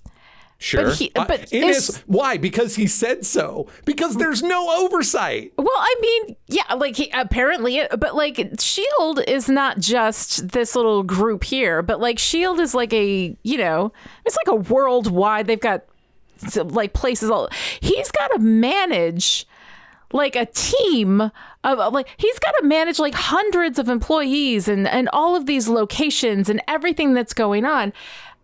Sure.
he-
Uh,
but
it
is-
is why because he said so. Because there's no oversight.
Well, I mean, yeah, like he, apparently, but like Shield is not just this little group here, but like Shield is like a, you know, it's like a worldwide. They've got like places all. He's got to manage like a team of like he's got to manage like hundreds of employees and and all of these locations and everything that's going on.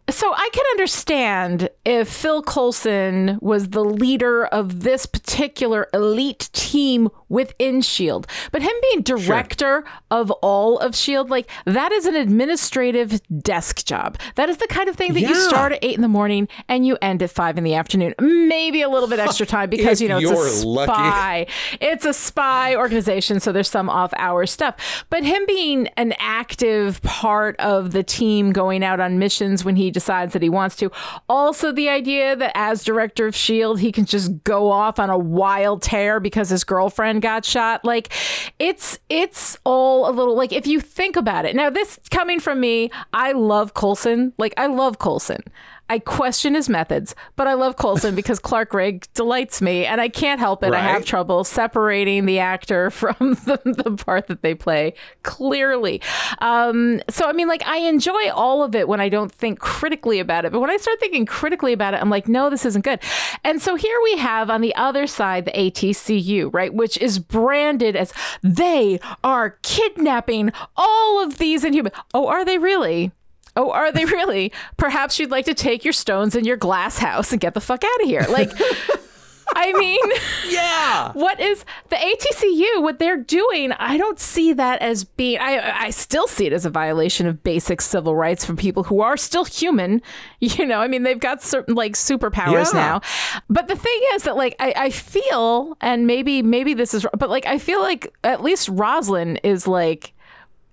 So I can understand if Phil Coulson was the leader of this particular elite team within Shield, but him being director of all of Shield, like that is an administrative desk job. That is the kind of thing that you start at eight in the morning and you end at five in the afternoon. Maybe a little bit extra time because you know it's a
lucky.
spy. It's a spy organization, so there's some off-hour stuff. But him being an active part of the team going out on missions when he decides that he wants to. Also, the idea that as director of Shield, he can just go off on a wild tear because his girlfriend got shot. Like, it's it's all a little like if you think about it. Now, this coming from me, I love Coulson. Like, I love Coulson. I question his methods, but I love Coulson because Clark Gregg delights me, and I can't help it. I have trouble separating the actor from the, the part that they play clearly. Um, so, I mean, like, I enjoy all of it when I don't think critically about it, but when I start thinking critically about it, I'm like, no, this isn't good. And so here we have on the other side the ATCU, right, which is branded as they are kidnapping all of these inhuman. Oh, are they really? Oh, are they really? Perhaps you'd like to take your stones in your glass house and get the fuck out of here. Like, I mean,
Yeah.
what is the ATCU? What they're doing? I don't see that as being. I I still see it as a violation of basic civil rights for people who are still human. You know, I mean, they've got certain like superpowers
Yeah.
now. But the thing is that like I, I feel, and maybe maybe this is, but like I feel like at least Rosalind is like.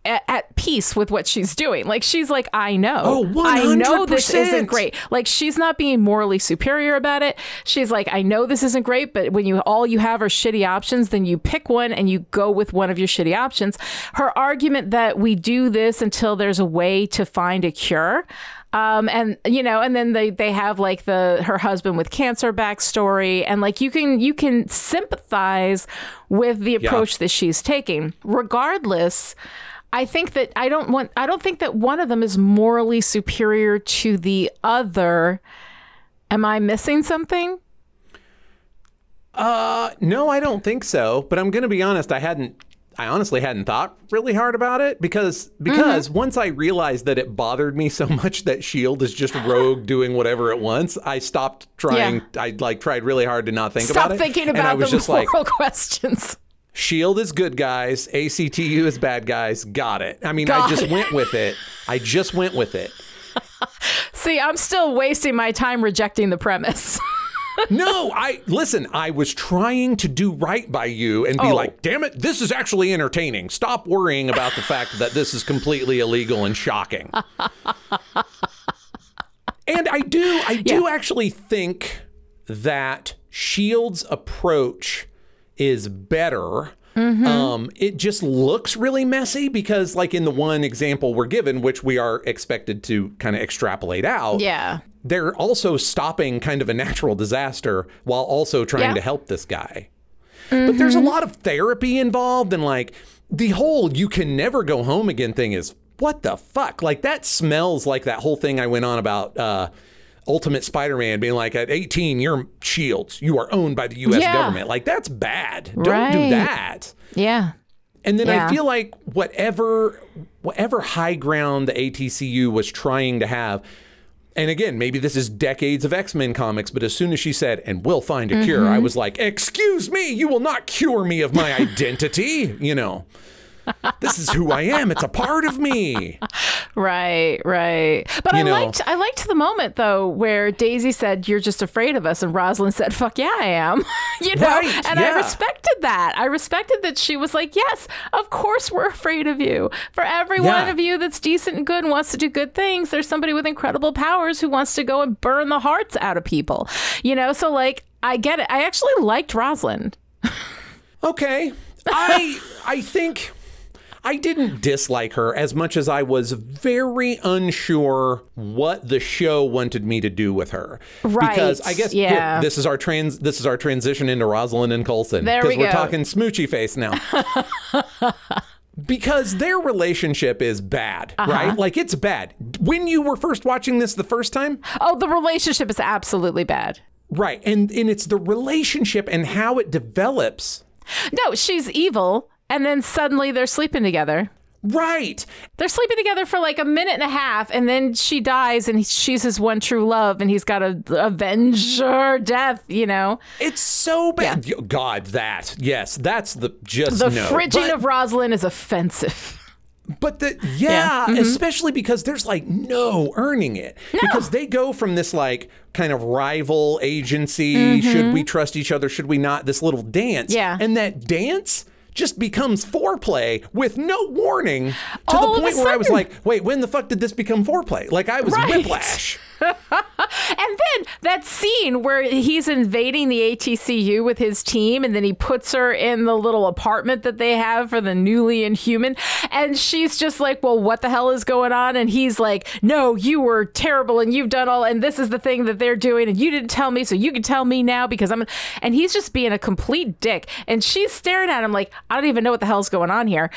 At, at peace with what she's doing. Like she's like, I know.
Oh,
I know this isn't great. Like she's not being morally superior about it. She's like, I know this isn't great, but when you all you have are shitty options, then you pick one and you go with one of your shitty options. Her argument that we do this until there's a way to find a cure. Um, and you know, and then they they have like the her husband with cancer backstory, and like you can you can sympathize with the approach that she's taking, regardless. I think that I don't want I don't think that one of them is morally superior to the other. Am I missing something?
Uh, no, I don't think so. But I'm gonna be honest. I hadn't. I honestly hadn't thought really hard about it because because once I realized that it bothered me so much that Shield is just rogue doing whatever it wants, I stopped trying. I like tried really hard to not think
Stop
about it.
Stop thinking
and I
about
was
the
just
moral
like,
questions.
Shield is good guys, ACTU is bad guys. Got it. I mean,
Got
I just
it.
went with it. I just went with it.
See, I'm still wasting my time rejecting the premise.
No, I listen, I was trying to do right by you and be
Oh.
like, damn it, this is actually entertaining. Stop worrying about the fact that this is completely illegal and shocking. and I do, I do actually think that Shield's approach is better. Um, it just looks really messy because, like in the one example we're given, which we are expected to kind of extrapolate out,
yeah.
they're also stopping kind of a natural disaster while also trying
Yeah.
to help this guy. But there's a
Mm-hmm.
lot of therapy involved, and like the whole you can never go home again thing is what the fuck? Like that smells like that whole thing I went on about uh, Ultimate Spider Man being like, at 18, you're shields. You are owned by the US
Yeah.
government. Like that's bad. Don't
Right.
do that.
Yeah.
And then
Yeah.
I feel like whatever whatever high ground the ATCU was trying to have, and again, maybe this is decades of X-Men comics, but as soon as she said, and we'll find a cure,
Mm-hmm.
I was like, excuse me, you will not cure me of my identity. you know. This is who I am. It's a part of me.
Right, right. But
You
I
know.
liked I liked the moment though where Daisy said, "You're just afraid of us," and Rosalind said, "Fuck yeah, I am." you know,
Right,
and I respected that. I respected that she was like, "Yes, of course we're afraid of you. For every one of you that's decent and good and wants to do good things, there's somebody with incredible powers who wants to go and burn the hearts out of people." You know, so like I get it. I actually liked Rosalind.
Okay. I I think I didn't dislike her as much as I was very unsure what the show wanted me to do with her.
Right.
Because I guess
yeah.
this is our trans this is our transition into Rosalind and Coulson.
There
Because
we
we're
go.
talking smoochy face now. because their relationship is bad,
Uh-huh.
right? Like it's bad. When you were first watching this the first time,
Oh, the relationship is absolutely bad.
right? And and it's the relationship and how it develops.
No, she's evil, and then suddenly they're sleeping together.
Right.
They're sleeping together for like a minute and a half, and then she dies, and she's his one true love, and he's got to avenge her death. You know,
It's so bad. God, that yes, that's the just
the
no.
fridging
but,
of Rosalind is offensive.
but the yeah,
mm-hmm.
especially because there's like no earning it because they go from this like kind of rival agency. Should we trust each other? Should we not? This little dance.
Mm-hmm. Yeah.
and that dance. Just becomes foreplay with no warning to
All
the point where I was like, wait, when the fuck did this become foreplay? Like I was
Right.
whiplash.
And then that scene where he's invading the ATCU with his team, and then he puts her in the little apartment that they have for the newly inhuman. And she's just like, Well, what the hell is going on? And he's like, No, you were terrible, and you've done all, and this is the thing that they're doing, and you didn't tell me, so you can tell me now because I'm. And he's just being a complete dick. And she's staring at him like, I don't even know what the hell's going on here.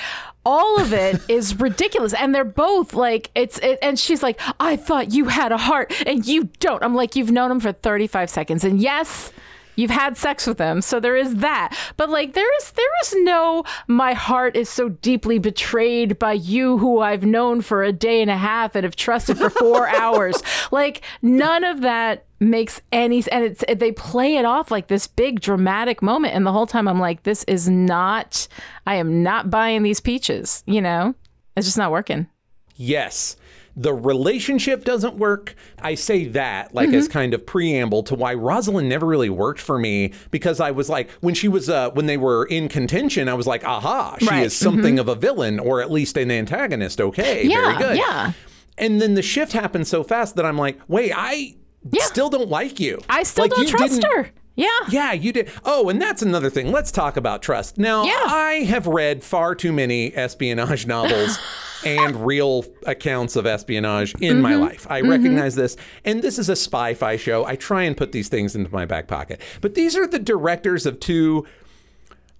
All of it is ridiculous. And they're both like, it's, it, and she's like, I thought you had a heart and you don't. I'm like, you've known him for 35 seconds. And yes, You've had sex with him, so there is that. But like there is there is no my heart is so deeply betrayed by you who I've known for a day and a half and have trusted for 4 hours. Like none of that makes any and it's they play it off like this big dramatic moment and the whole time I'm like this is not I am not buying these peaches, you know? It's just not working.
Yes. The relationship doesn't work. I say that like
Mm-hmm.
as kind of preamble to why Rosalind never really worked for me because I was like when she was uh when they were in contention I was like aha she
Right. Mm-hmm.
is something of a villain or at least an antagonist. Okay,
Yeah,
very good.
yeah.
And then the shift happened so fast that I'm like, "Wait, I
Yeah.
still don't like you.
I still
Like,
don't
you
trust her. Yeah.
Yeah, you did. Oh, and that's another thing. Let's talk about trust. Now,
Yeah.
I have read far too many espionage novels and real accounts of espionage in my
Mm-hmm.
life. I recognize this. And this is a spy fi show. I try and put these things into my back pocket. But these are the directors of two,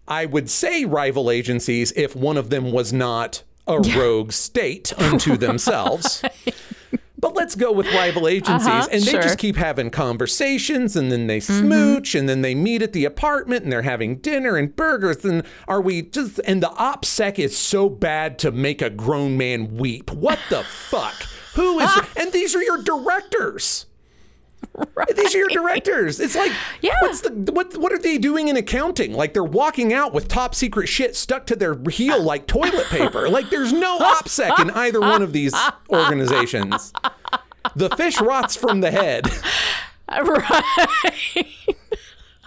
I would say, rival agencies if one of them was not a rogue state unto themselves. But let's go with rival agencies.
Uh-huh,
and they
sure.
just keep having conversations and then they smooch and then they meet at the apartment and they're having dinner and burgers. And are we just, and the OPSEC is so bad to make a grown man weep. What the fuck? Who is, and these are your directors. These are your directors. It's like,
Yeah.
what's the what? What are they doing in accounting? Like they're walking out with top secret shit stuck to their heel like toilet paper. Like there's no OPSEC in either one of these organizations. The fish rots from the head.
Right.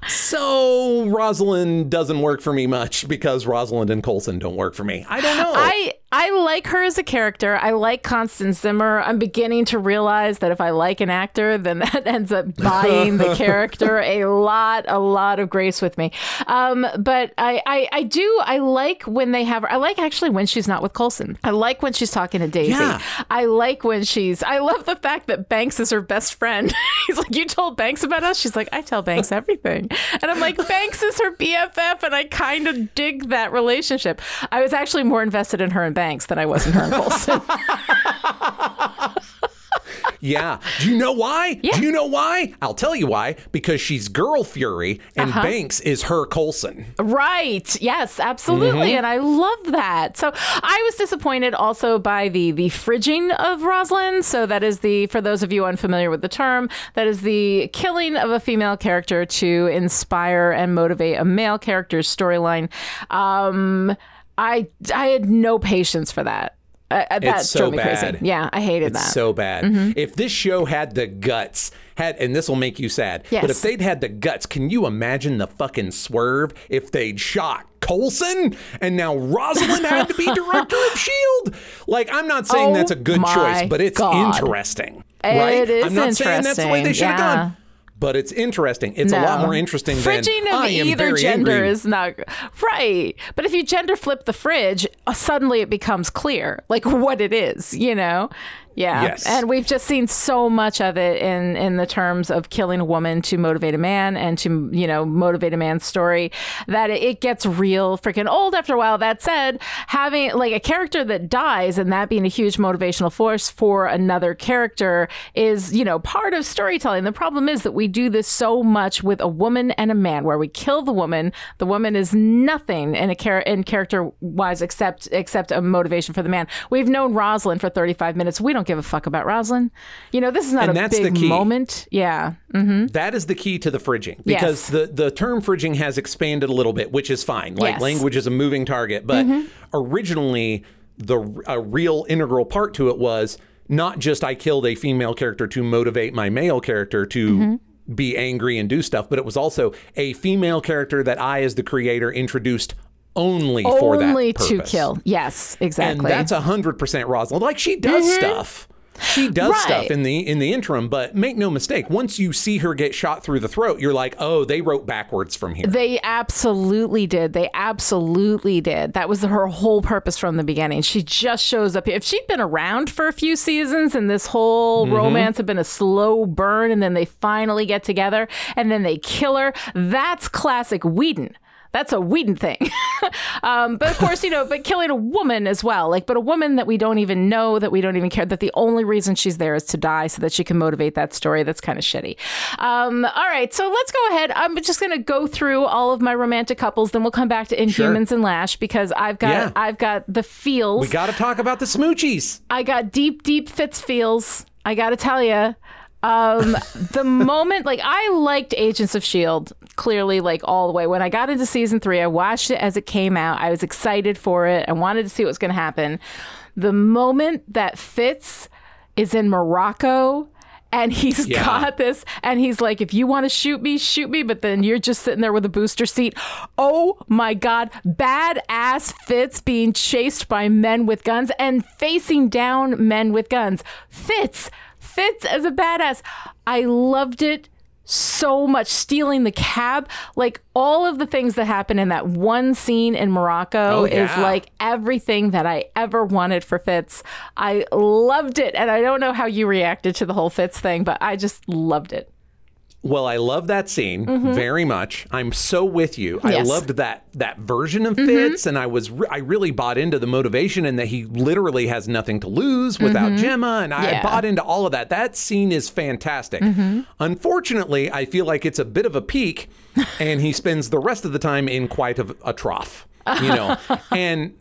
So Rosalind doesn't work for me much because Rosalind and Coulson don't work for me. I don't know.
I I like her as a character. I like Constance Zimmer. I'm beginning to realize that if I like an actor, then that ends up buying the character a lot, a lot of grace with me. Um, but I, I, I do. I like when they have. I like actually when she's not with Coulson. I like when she's talking to Daisy.
Yeah.
I like when she's. I love the fact that Banks is her best friend. He's like, you told Banks about us. She's like, I tell Banks everything, and I'm like, Banks is her BFF, and I kind of dig that relationship. I was actually more invested in her and Banks than I was in her and Coulson.
yeah. Do you know why?
Yeah.
Do you know why? I'll tell you why. Because she's Girl Fury and
Uh-huh.
Banks is her Coulson.
Right. Yes, absolutely. And I love that. So I was disappointed also by the the fridging of Rosalind. So that is the for those of you unfamiliar with the term, that is the killing of a female character to inspire and motivate a male character's storyline. Um I I had no patience for that. Uh, that
It's so bad.
crazy. Yeah, I hated
It's
that.
so bad.
Mm-hmm.
If this show had the guts, had and this will make you sad,
Yes.
but if they'd had the guts, can you imagine the fucking swerve if they'd shot Coulson and now Rosalind had to be director of Shield? Like, I'm not saying
Oh
that's a good choice, but it's
God.
interesting. Right?
It is
I'm not saying that's the way they should have
yeah.
gone. But it's interesting. It's a lot more interesting
Fridging
than
of
I am
either gender
angry.
is not right. But if you gender flip the fridge, uh, suddenly it becomes clear, like what it is. You know. Yeah.
Yes.
And we've just seen so much of it in in the terms of killing a woman to motivate a man and to, you know, motivate a man's story that it, it gets real freaking old after a while. That said, having like a character that dies and that being a huge motivational force for another character is, you know, part of storytelling. The problem is that we do this so much with a woman and a man where we kill the woman, the woman is nothing in a char- in character wise except except a motivation for the man. We've known Rosalind for 35 minutes. We don't give a fuck about Rosalind. You know, this is not
And
a big
key.
moment. Yeah. Mm.
That is the key to the fridging because
Yes.
the, the term fridging has expanded a little bit, which is fine. Like
Yes. Mm-hmm.
language is a moving target, but originally the a real integral part to it was not just I killed a female character to motivate my male character to
Mm-hmm.
be angry and do stuff, but it was also a female character that I, as the creator, introduced only, for that
Only to kill. Yes,
And
exactly.
that's a hundred percent Rosalind. Like she does stuff. She does
Right.
stuff in the in the interim, but make no mistake, once you see her get shot through the throat, you're like, oh, they wrote backwards from here.
They absolutely did. They absolutely did. That was her whole purpose from the beginning. She just shows up here. If she'd been around for a few seasons and this whole
Mm-hmm.
romance had been a slow burn and then they finally get together and then they kill her, that's classic Whedon. That's a Whedon thing. um, but of course, you know, but killing a woman as well, like, but a woman that we don't even know, that we don't even care, that the only reason she's there is to die so that she can motivate that story. That's kind of shitty. Um, all right, so let's go ahead. I'm just going to go through all of my romantic couples, then we'll come back to Inhumans
Sure.
and Lash because I've got
Yeah.
I've got the feels.
We got to talk about the smoochies.
I got deep, deep Fitz feels. I got to tell you. Um, the moment, like, I liked Agents of S.H.I.E.L.D. clearly, like, all the way. When I got into season three, I watched it as it came out. I was excited for it. I wanted to see what was going to happen. The moment that Fitz is in Morocco and he's
Yeah.
got this and he's like if you want to shoot me shoot me but then you're just sitting there with a booster seat oh my god badass fitz being chased by men with guns and facing down men with guns fitz fitz as a badass i loved it so much stealing the cab like all of the things that happen in that one scene in morocco
Oh,
is like everything that I ever wanted for Fitz. I loved it. And I don't know how you reacted to the whole Fitz thing, but I just loved it.
Well, I love that scene very much. I'm so with you. I
Mm-hmm. Yes. Mm-hmm.
loved that that version of Fitz, and I was re- I really bought into the motivation and that he literally has nothing to lose without Jemma, and I
Mm-hmm. Yeah.
bought into all of that. That scene is fantastic.
Mm-hmm.
Unfortunately, I feel like it's a bit of a peak, and he spends the rest of the time in quite a, a trough, you know, and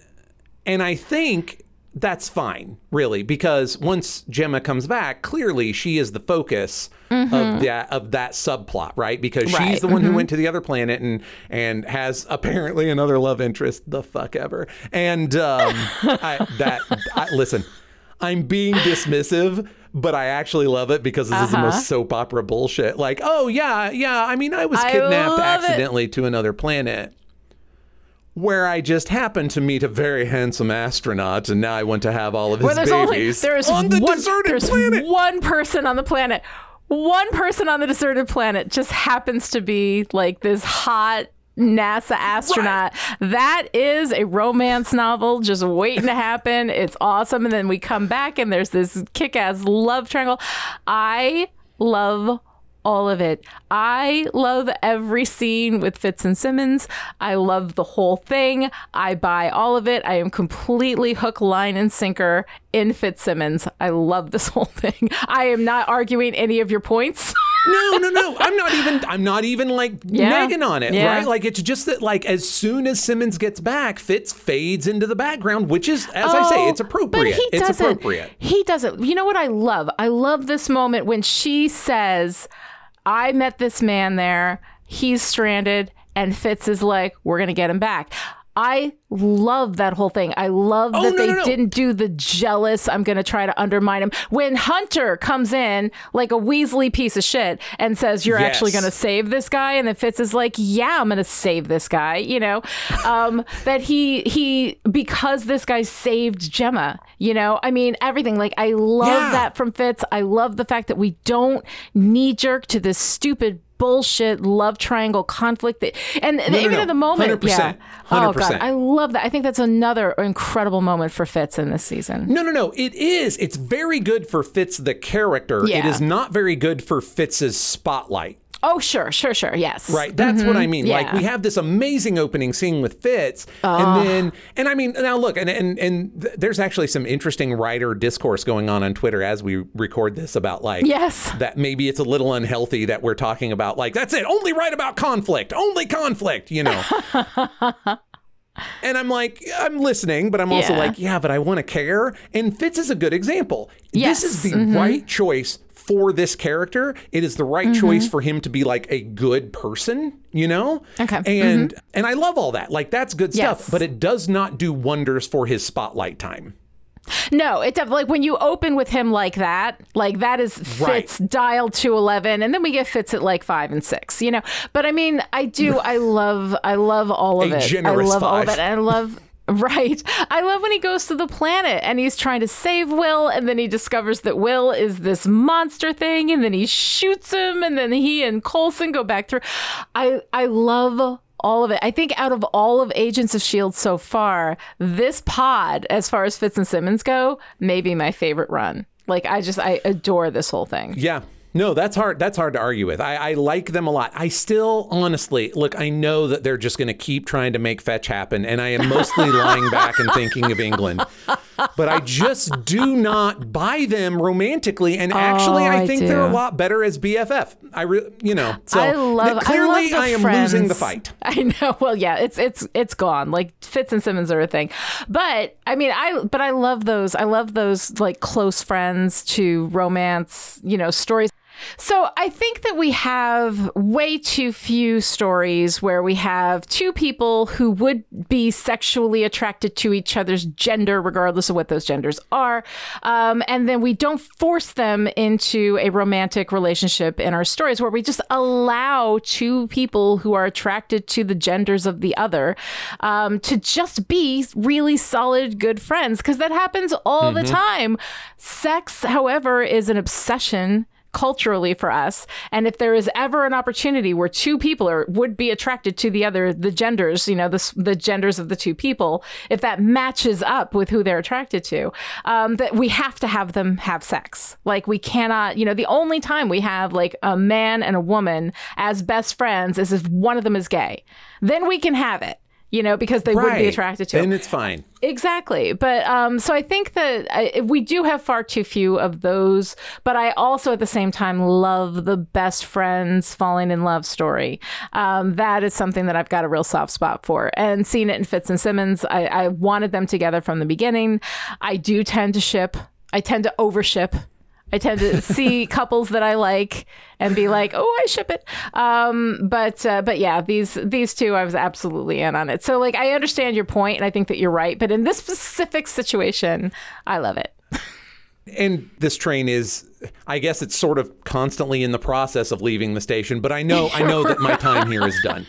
and I think that's fine, really, because once Jemma comes back, clearly she is the focus of that of that subplot, right? Because she's
Mm-hmm.
The one who went to the other planet and and has apparently another love interest, the fuck ever. And um, I, that I, listen, I'm being dismissive. But I actually love it because this is the
Uh-huh.
most soap opera bullshit. Like, oh yeah, yeah. I mean, I was
I
kidnapped
it.
accidentally to another planet where I just happened to meet a very handsome astronaut, and now I want to have all of his
there's only
babies
there's
on the
one,
deserted
there's
planet.
one person on the planet. One person on the deserted planet just happens to be like this hot NASA astronaut. That is a romance novel just waiting to happen. It's awesome. And then we come back and there's this kick ass love triangle. I love all of it. I love every scene with Fitz and Simmons. I love the whole thing. I buy all of it. I am completely hook, line, and sinker in Fitzsimmons. I love this whole thing. I am not arguing any of your points.
no, no, no. I'm not even. I'm not even like
Yeah.
nagging on it,
Yeah.
right? Like it's just that, like as soon as Simmons gets back, Fitz fades into the background, which is, as I say,
Oh,
it's appropriate.
But he
it's
doesn't.
appropriate.
He doesn't. You know what I love? I love this moment when she says, I met this man there. He's stranded. And Fitz is like, we're going to get him back. I love that whole thing. I love that
Oh, no,
they
no, no.
didn't do the jealous, I'm going to try to undermine him. When Hunter comes in like a Weasley piece of shit and says, You're actually going to save this guy. And then Fitz is like, Yeah, I'm going to save this guy. You know, um, that he, he, because this guy saved Jemma, you know, I mean, everything. Like, I love
Yeah.
that from Fitz. I love the fact that we don't knee jerk to this stupid bullshit love triangle conflict that and
no,
even
no.
at the moment
100%.
yeah oh god
100%.
i love that i think that's another incredible moment for fitz in this season
No, no, no. It is. It's very good for Fitz the character. It
Yeah.
is not very good for Fitz's spotlight.
oh sure sure sure yes
Right. That's what I mean. Like
Mm-hmm.
We have this amazing opening scene with Fitz, and then and I mean now look, and and and th- there's actually some interesting writer discourse going on on Twitter as we record this about like
Yes.
that maybe it's a little unhealthy that we're talking about like that's it, only write about conflict, only conflict, you know. And I'm like, I'm listening, but I'm also
Yeah.
like, yeah, but I want to care. And Fitz is a good example.
Yes.
This is the mm-hmm. right choice for this character. It is the right mm-hmm. choice for him to be like a good person, you know?
Okay.
And mm-hmm. and I love all that. Like that's good stuff, but it does not do wonders for his spotlight time.
No it def- like when you open with him like that like that is
Right.
fitz dialed to 11 and then we get fitz at like 5 and 6 you know but i mean i do i love i love all of
A
it
generous
i love all of
five.
it i love Right. I love when he goes to the planet and he's trying to save Will, and then he discovers that Will is this monster thing, and then he shoots him, and then he and Coulson go back through. I I love all of it. I think out of all of Agents of Shield so far, this pod, as far as Fitz and Simmons go, may be my favorite run. Like I just I adore this whole thing.
Yeah. No, that's hard. That's hard to argue with. I, I like them a lot. I still, honestly, look. I know that they're just going to keep trying to make fetch happen, and I am mostly lying back and thinking of England. But I just do not buy them romantically, and actually,
Oh,
I
I
think they're a lot better as BFF. I, re- you know, so
I love.
clearly,
I, love the
am
friends.
losing the fight.
I know. Well, yeah, it's it's it's gone. Like Fitz and Simmons are a thing, but I mean, I but I love those. I love those like close friends to romance. You know, stories. So I think that we have way too few stories where we have two people who would be sexually attracted to each other's gender, regardless of what those genders are, um, and then we don't force them into a romantic relationship in our stories, where we just allow two people who are attracted to the genders of the other um, to just be really solid, good friends, because that happens all the time. Sex, however, is an obsession culturally for us. And if there is ever an opportunity where two people are would be attracted to the other the genders you know the, the genders of the two people if that matches up with who they're attracted to um, that we have to have them have sex. Like we cannot you know the only time we have like a man and a woman as best friends is if one of them is gay. Then we can have it you know because they would be attracted to it.
and it's fine.
Exactly. But um, so I think that I, we do have far too few of those. But I also, at the same time, love the best friends falling in love story. Um, that is something that I've got a real soft spot for. And seeing it in Fitz and Simmons, I, I wanted them together from the beginning. I do tend to ship, I tend to overship. I tend to see couples that I like and be like, "Oh, I ship it." Um, but uh, but yeah, these these two, I was absolutely in on it. So like, I understand your point, and I think that you're right. But in this specific situation, I love it.
and this train is i guess it's sort of constantly in the process of leaving the station but i know i know that my time here is done.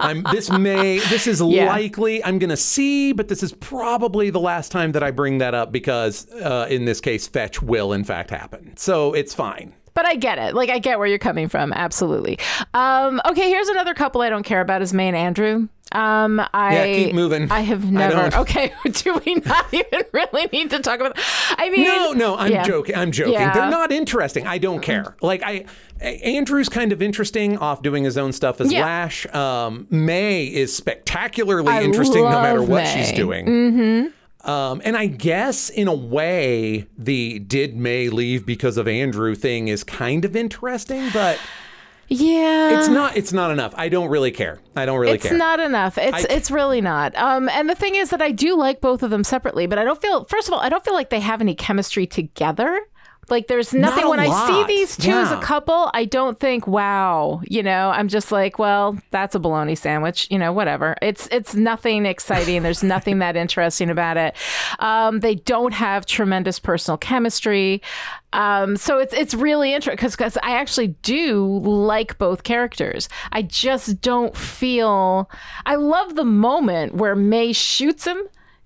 i'm this may this is
Yeah.
likely i'm gonna see but this is probably the last time that i bring that up because uh, in this case fetch will in fact happen. So it's fine
But I get it. Like I get where you're coming from. Absolutely. Um, okay, here's another couple I don't care about is May and Andrew. Um, I
Yeah, keep moving.
I have never.
don't.
okay, do we not even really need to talk about? I mean,
no no i'm
yeah.
joking i'm joking
Yeah.
they're not interesting i don't care like i Andrew's kind of interesting off doing his own stuff as
Yeah.
Lash. Um, May is spectacularly
I
interesting no matter what
May.
she's doing. Mm-hmm. Um, and I guess in a way, the did May leave because of Andrew thing is kind of interesting, but
Yeah,
it's not. It's not enough. I don't really care. I don't really
it's
care.
It's not enough. It's
I-
it's really not. Um, and the thing is that I do like both of them separately, but I don't feel. First of all, I don't feel like they have any chemistry together. Like there's nothing
a
when I see these two as a couple, I don't think, wow, you know, I'm just like, well, that's a bologna sandwich, you know, whatever. It's it's nothing exciting. There's nothing that interesting about it. Um, they don't have tremendous personal chemistry. Um, so it's it's really interesting because I actually do like both characters. I just don't feel. I love the moment where May shoots him.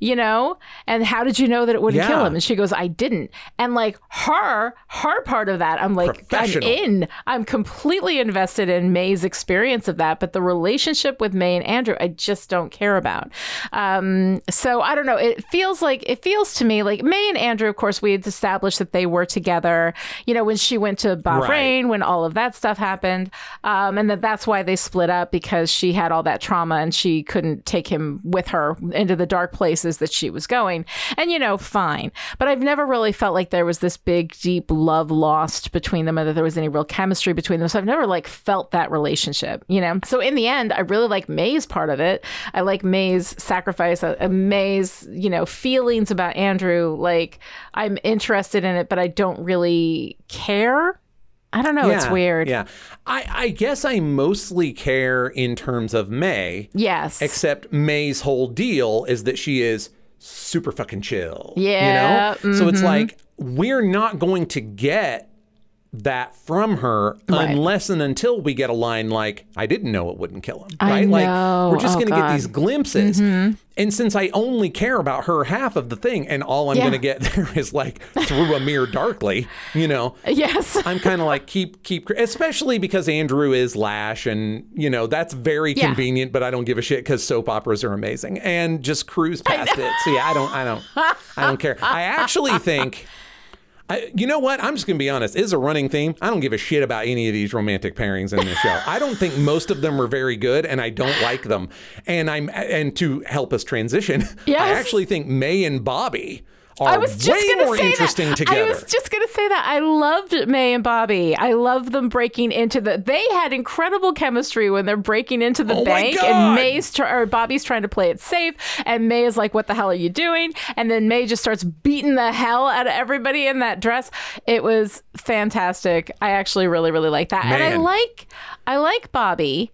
You know, and how did you know that it wouldn't kill him? And she goes, I didn't. And like her, her part of that, I'm like, I'm in. I'm completely invested in May's experience of that. But the relationship with May and Andrew, I just don't care about. Um, so I don't know. It feels like, it feels to me like May and Andrew, of course, we had established that they were together, you know, when she went to Bahrain,
Right.
when all of that stuff happened. Um, and that that's why they split up because she had all that trauma and she couldn't take him with her into the dark places that she was going. And, you know, fine. But I've never really felt like there was this big, deep love lost between them or that there was any real chemistry between them. So I've never like felt that relationship, you know? So in the end, I really like May's part of it. I like May's sacrifice, uh, uh, May's, you know, feelings about Andrew. Like I'm interested in it, but I don't really care. I don't know. It's weird.
Yeah, I, I guess I mostly care in terms of May.
Yes.
Except May's whole deal is that she is super fucking chill.
Yeah,
You know? So it's
mm-hmm.
like we're not going to get that from her
Right.
unless and until we get a line like, I didn't know it wouldn't kill him. Right? Like we're just
Oh,
gonna get
God. Mm-hmm.
these glimpses. And since I only care about her half of the thing and all I'm
Yeah.
gonna get there is like through a mirror darkly, you know.
yes.
I'm kind of like keep keep, especially because Andrew is Lash, and you know that's very
Yeah.
convenient. But I don't give a shit because soap operas are amazing, and just cruise past it. So yeah, I don't, I don't, I don't care. I actually think, I, you know what? I'm just gonna be honest. It is a running theme. I don't give a shit about any of these romantic pairings in this show. I don't think most of them are very good, and I don't like them. And I'm and to help us transition, I actually think May and Bobby are
I was just
way more
say
interesting
that.
together.
I was just gonna say that. I loved May and Bobby. I love them breaking into the. They had incredible chemistry when they're breaking into the
Oh
bank, and May's try, or Bobby's trying to play it safe, and May is like, "What the hell are you doing?" And then May just starts beating the hell out of everybody in that dress. It was fantastic. I actually really, really like that, and I like, I like Bobby.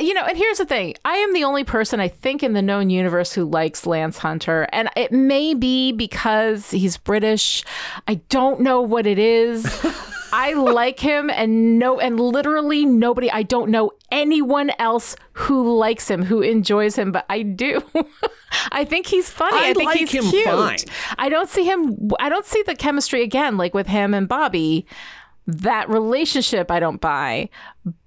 You know, and here's the thing. I am the only person I think in the known universe who likes Lance Hunter. And it may be because he's British. I don't know what it is. I like him and no and literally nobody I don't know anyone else who likes him, who enjoys him, but I do. I think he's funny. I,
I
think
like
he's
him
cute.
fine.
I don't see him I don't see the chemistry again like with him and Bobby. That relationship I don't buy.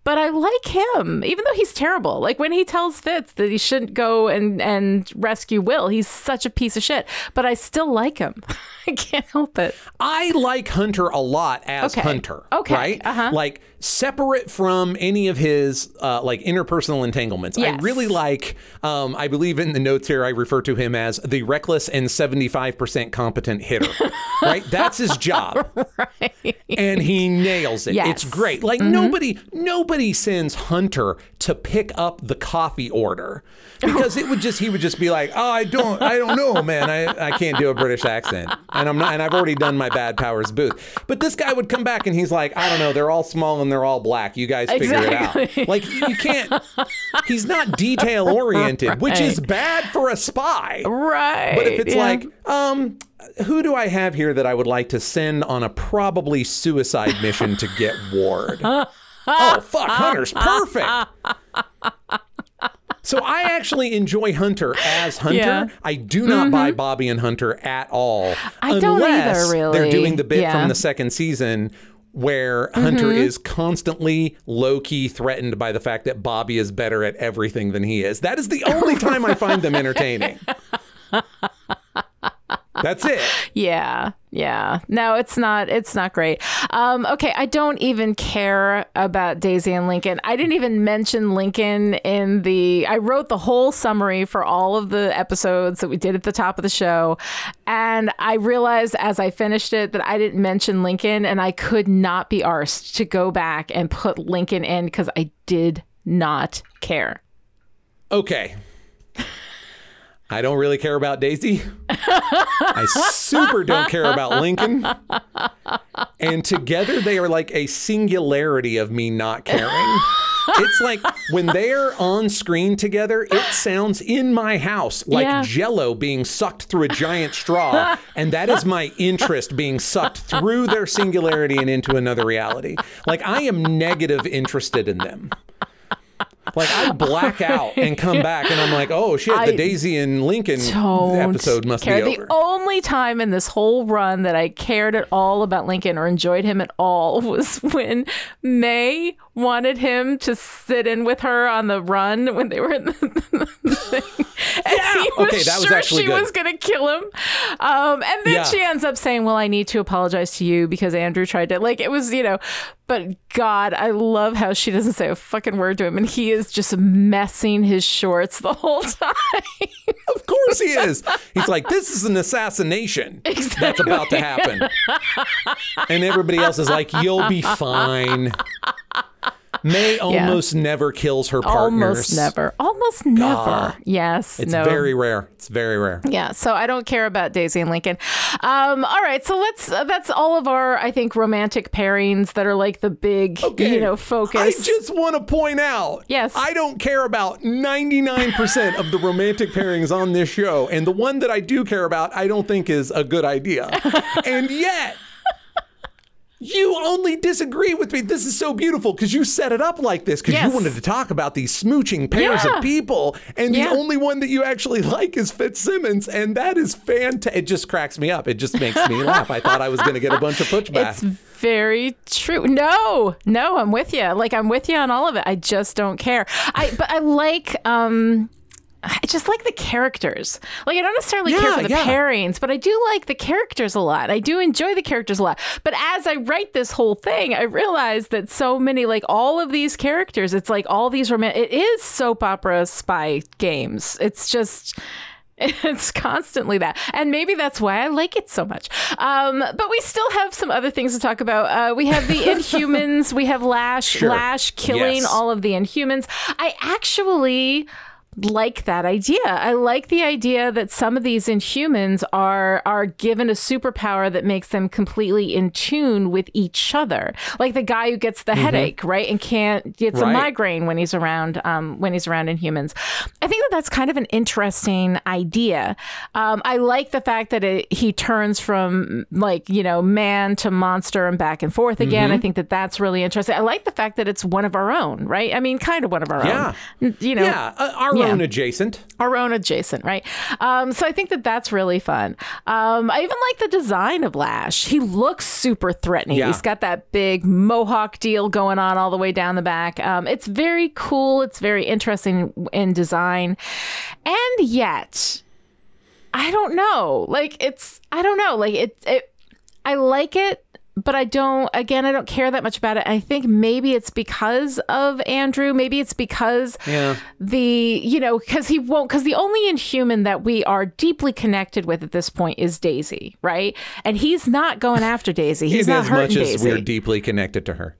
But I like him, even though he's terrible. Like when he tells Fitz that he shouldn't go and, and rescue Will, he's such a piece of shit. But I still like him. I can't help it.
I like Hunter a lot as
Okay.
Hunter.
Okay.
Right?
Uh-huh.
Like separate from any of his uh, like interpersonal entanglements. I really like um, I believe in the notes here I refer to him as the reckless and 75% competent hitter. right? That's his job. right. And he nails it.
Yes. Mm-hmm.
It's great. Like nobody nobody sends Hunter to pick up the coffee order because it would just he would just be like, "Oh, I don't I don't know, man. I, I can't do a British accent." And I'm not and I've already done my Bad Powers Boothe. But this guy would come back and he's like, "I don't know, they're all small and they're all black. You guys figure it out." Like you can't he's not detail oriented, which is bad for a spy.
Right.
But if it's
yeah.
like, um, who do I have here that I would like to send on a probably suicide mission to get Ward? oh, fuck, Hunter's perfect. So I actually enjoy Hunter as Hunter.
Yeah. Mm-hmm.
I do not buy Bobby and Hunter at all.
I don't either,
unless They're doing the bit
Yeah. Mm-hmm.
from the second season where mm-hmm. Hunter is constantly low key threatened by the fact that Bobby is better at everything than he is. That is the only time I find them entertaining. That's it.
Yeah, yeah. No, it's not. It's not great. Um, okay, I don't even care about Daisy and Lincoln. I didn't even mention Lincoln in the. I wrote the whole summary for all of the episodes that we did at the top of the show, and I realized as I finished it that I didn't mention Lincoln, and I could not be arsed to go back and put Lincoln in because I did not care.
Okay. I don't really care about Daisy. I super don't care about Lincoln. And together they are like a singularity of me not caring. It's like when they're on screen together, it sounds in my house like
Yeah.
jello being sucked through a giant straw. And that is my interest being sucked through their singularity and into another reality. Like I am negative interested in them. Like I black out and come back and I'm like, oh shit,
I
the Daisy and Lincoln episode must
care.
be
the only time in this whole run that I cared at all about Lincoln or enjoyed him at all was when May wanted him to sit in with her on the run when they were in the, the thing. And
Yeah.
he was
Okay, that was
sure
actually
she
good.
was going to kill him. Um, and then
Yeah.
she ends up saying, "Well, I need to apologize to you because Andrew tried to like it was, you know." But God, I love how she doesn't say a fucking word to him, and he is just messing his shorts the whole time.
Of course he is. He's like, this is an assassination that's about to happen. And everybody else is like, you'll be fine. May almost never kills her partners.
Almost never. Almost never.
God.
Yes.
It's
no.
very rare. It's very rare.
Yeah, so I don't care about Daisy and Lincoln. Um, all right, so let's. Uh, that's all of our, I think, romantic pairings that are like the big, you know, focus.
I just want to point out.
Yes.
I don't care about 99% of the romantic pairings on this show. And the one that I do care about, I don't think is a good idea. and yet. You only disagree with me. This is so beautiful because you set it up like this because
Yes.
you wanted to talk about these smooching pairs
Yeah.
of people, and
Yeah.
the only one that you actually like is Fitzsimmons, and that is fantastic. It just cracks me up. It just makes me laugh. I thought I was going to get a bunch of pushback.
It's very true. No, no, I'm with you. Like I'm with you on all of it. I just don't care. I but I like um I just like the characters. Like I don't necessarily care for the
yeah.
pairings, but I do like the characters a lot. I do enjoy the characters a lot. But as I write this whole thing, I realize that so many, like all of these characters, it's like all these romantic. It is soap opera spy games. It's just. It's constantly that. And maybe that's why I like it so much. Um, but we still have some other things to talk about. Uh, we have the Inhumans. we have Lash,
Sure.
Lash killing
Yes.
all of the Inhumans. I actually like that idea. I like the idea that some of these Inhumans are are given a superpower that makes them completely in tune with each other. Like the guy who gets the headache, right, and can't gets a migraine when he's around um, when he's around Inhumans. I think that that's kind of an interesting idea. Um, I like the fact that it, he turns from like you know man to monster and back and forth again. I think that that's really interesting. I like the fact that it's one of our own, right? I mean, kind of one of our
Yeah.
own. You know,
yeah, uh, our
yeah.
own adjacent.
our own adjacent, right? Um, so I think that that's really fun. Um, I even like the design of Lash. He looks super threatening.
Yeah.
He's got that big mohawk deal going on all the way down the back. Um, it's very cool. It's very interesting in design, and yet I don't know. Like it's I don't know. Like it it I like it, but I don't again I don't care that much about it. I think maybe it's because of Andrew. Maybe it's because
Yeah.
the you know because he won't because the only inhuman that we are deeply connected with at this point is Daisy, right? And he's not going after Daisy. He's not
as much as we're deeply connected to her.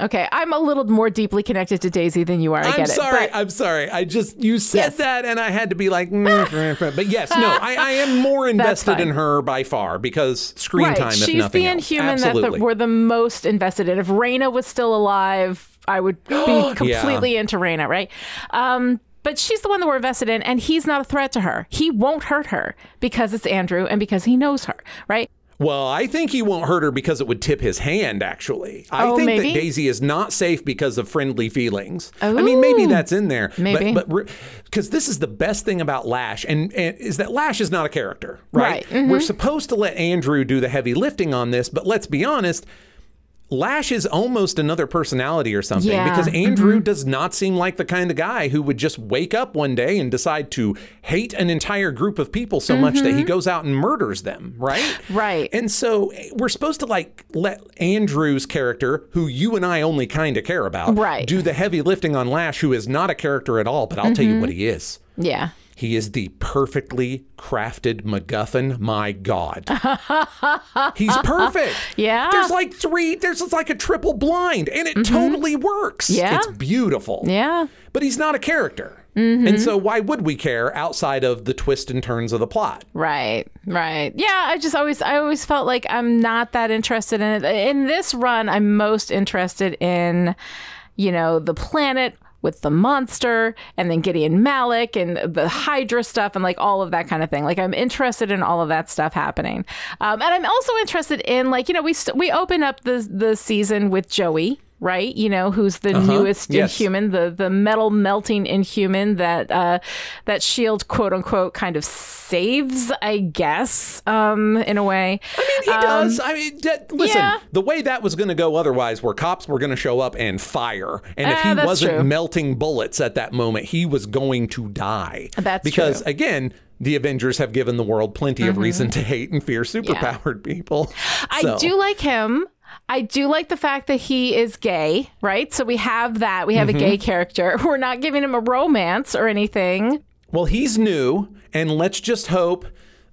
Okay, I'm a little more deeply connected to Daisy than you are. I
I'm
get
sorry.
it. But
I'm sorry. I just you said
Yes.
that, and I had to be like, mm, but yes, no, I, I am more invested in her by far because screen
right,
time, if
she's
nothing
the
else.
inhuman that the, we're the most invested in. If Raina was still alive, I would be completely into Raina, right? Um, but she's the one that we're invested in, and he's not a threat to her. He won't hurt her because it's Andrew and because he knows her, right?
Well, I think he won't hurt her because it would tip his hand, actually. I
Oh,
think
maybe?
that Daisy is not safe because of friendly feelings. I mean, maybe that's in there.
Maybe.
But because this is the best thing about Lash, and, and is that Lash is not a character, right?
Right. Mm-hmm.
We're supposed to let Andrew do the heavy lifting on this, but let's be honest. Lash is almost another personality or something
Yeah,
because Andrew does not seem like the kind of guy who would just wake up one day and decide to hate an entire group of people so much that he goes out and murders them, right?
Mm-hmm. Right.
And so eh, we're supposed to like let Andrew's character, who you and I only kind of care about,
Right. Mm-hmm.
do the heavy lifting on Lash, who is not a character at all. But I'll tell you what he is.
Yeah.
He is the perfectly crafted MacGuffin. My God. He's perfect.
Yeah.
There's like three, there's like a triple blind, and it totally works.
Mm-hmm. Yeah.
It's beautiful.
Yeah. Mm-hmm.
But he's not a character. And so why would we care outside of the twists and turns of the plot?
Right, right. Yeah, I just always I always felt like I'm not that interested in it. In this run, I'm most interested in, you know, the planet with the monster and then Gideon Malik and the Hydra stuff and like all of that kind of thing. Like I'm interested in all of that stuff happening. Um, and I'm also interested in like, you know, we st- we open up the the season with Joey, right? You know, who's the newest
Yes.
inhuman, the the metal melting inhuman that uh, that Shield quote unquote kind of saves, I guess, um, in a way.
I mean, he does. I mean, d- listen,
Um, yeah.
the way that was going to go otherwise, where cops were going to show up and fire, and if
Ah,
he wasn't
true.
melting bullets at that moment, he was going to die.
That's
because
true.
again. The Avengers have given the world plenty of reason to hate and fear superpowered people.
Mm-hmm. I do like him. I do like the fact that he is gay, right? So we have that. We have
Mm-hmm.
a gay character. We're not giving him a romance or anything.
Well, he's new, and let's just hope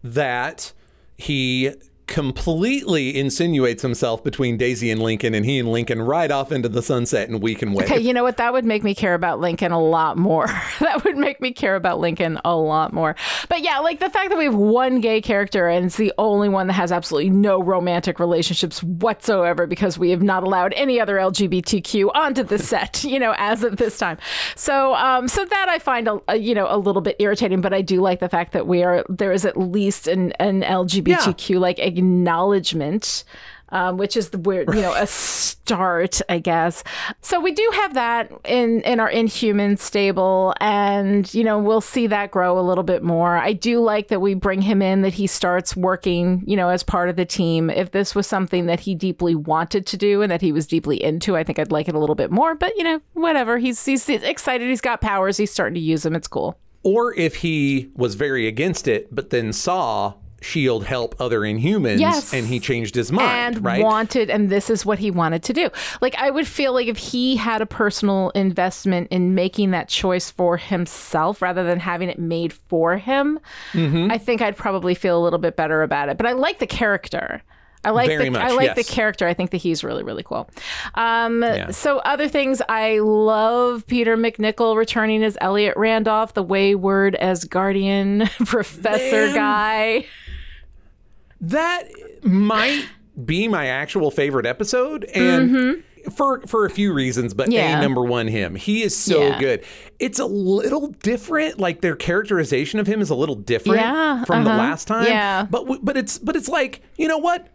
that he completely insinuates himself between Daisy and Lincoln, and he and Lincoln ride off into the sunset, and we can wait.
Okay, you know what? That would make me care about Lincoln a lot more. that would make me care about Lincoln a lot more. But yeah, like the fact that we have one gay character and it's the only one that has absolutely no romantic relationships whatsoever because we have not allowed any other LGBTQ onto the set, you know, as of this time. So, um, so that I find a, a you know a little bit irritating. But I do like the fact that we are there is at least an an LGBTQ like acknowledgement um, which is the where you know a start, I guess. So we do have that in in our Inhuman stable, and you know we'll see that grow a little bit more. I do like that we bring him in, that he starts working, you know, as part of the team. If this was something that he deeply wanted to do and that he was deeply into, I think I'd like it a little bit more. But you know, whatever. He's he's excited. He's got powers. He's starting to use them. It's cool.
or if he was very against it, but then saw Shield help other Inhumans,
Yes.
and he changed his mind,
and
right?
wanted and this is what he wanted to do like i would feel like if he had a personal investment in making that choice for himself rather than having it made for him
Mm-hmm.
i think i'd probably feel a little bit better about it but i like the character I like
Very
the
much,
I like the character. I think that he's really really cool. Um,
Yeah.
So other things, I love Peter MacNicol returning as Elliot Randolph, the wayward as Guardian Professor
Man.
guy.
That might be my actual favorite episode, and. For, for a few reasons, but
Mm-hmm. Yeah.
a number one, him. He is so
Yeah.
good. It's a little different. Like their characterization of him is a little different
Yeah,
from the
uh-huh.
last time.
Yeah.
But but it's but it's like you know what?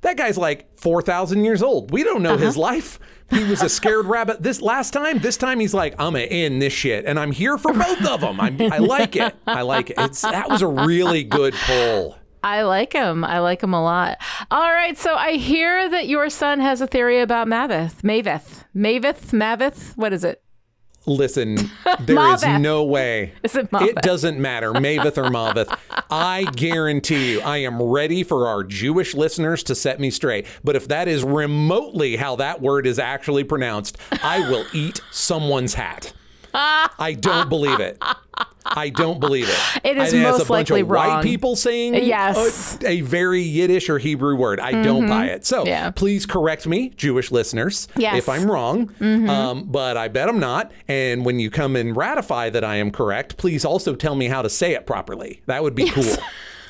That guy's like four thousand years old. We don't know
Uh-huh.
his life. He was a scared rabbit this last time. This time he's like, I'm gonna end this shit, and I'm here for both of them. I'm, I like it. I like it. It's that was a really good pull.
I like him. I like him a lot. All right, so I hear that your son has a theory about Mavith. Mavith. Mavith? Mavith? What is it?
Listen, there is no way.
Is it Maveth?
It doesn't matter, Maveth or Maveth. I guarantee you, I am ready for our Jewish listeners to set me straight. But if that is remotely how that word is actually pronounced, I will eat someone's hat. I don't believe it. I don't believe it.
It is
I
most
a bunch
likely
of white
wrong.
people saying
Yes.
a, a very Yiddish or Hebrew word. I don't buy it. So
Yeah.
please correct me, Jewish listeners,
Yes.
if I'm wrong. Um, but I bet I'm not. And when you come and ratify that I am correct, please also tell me how to say it properly. That would be cool.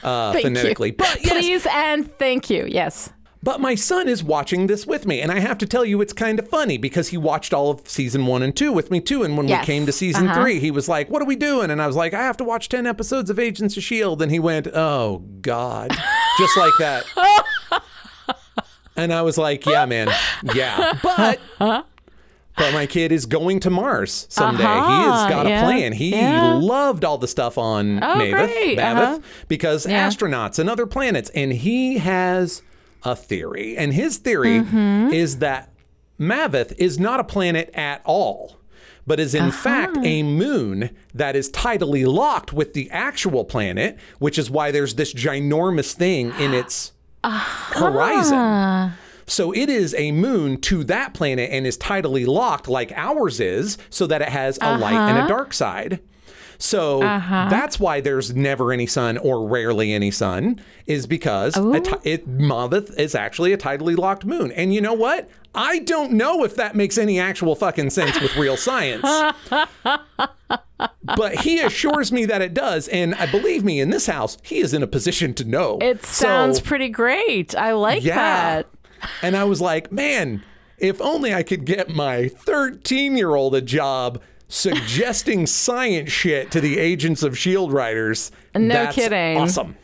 Uh,
Thank
phonetically.
you.
But yes,
Please and thank you. Yes.
But my son is watching this with me, and I have to tell you, it's kind of funny because he watched all of season one and two with me too. And when
Yes.
we came to season
Uh-huh.
three, he was like, "What are we doing?" And I was like, "I have to watch ten episodes of Agents of Shield." And he went, "Oh God," just like that. and I was like, "Yeah, man, yeah." But but my kid is going to Mars someday. he
Uh-huh,
has got
yeah,
a plan. He
yeah.
loved all the stuff on
Oh,
Maveth
uh-huh.
because
Yeah.
astronauts and other planets. And he has a theory. And his theory
Mm-hmm.
is that Maveth is not a planet at all, but is in
Uh-huh.
fact a moon that is tidally locked with the actual planet, which is why there's this ginormous thing in its
Uh-huh.
horizon. So it is a moon to that planet and is tidally locked like ours is, so that it has a light and
Uh-huh.
a dark side. So uh-huh. that's why there's never any sun or rarely any sun, is because ti- it, Maveth is actually a tidally locked moon. And you know what? I don't know if that makes any actual fucking sense with real science. but he assures me that it does. And I believe me, in this house, he is in a position to know.
It sounds
So-
pretty great. I like
yeah.
that.
And I was like, man, if only I could get my 13 year old a job suggesting science shit to the agents of Shield Riders.
No
that's
kidding.
Awesome.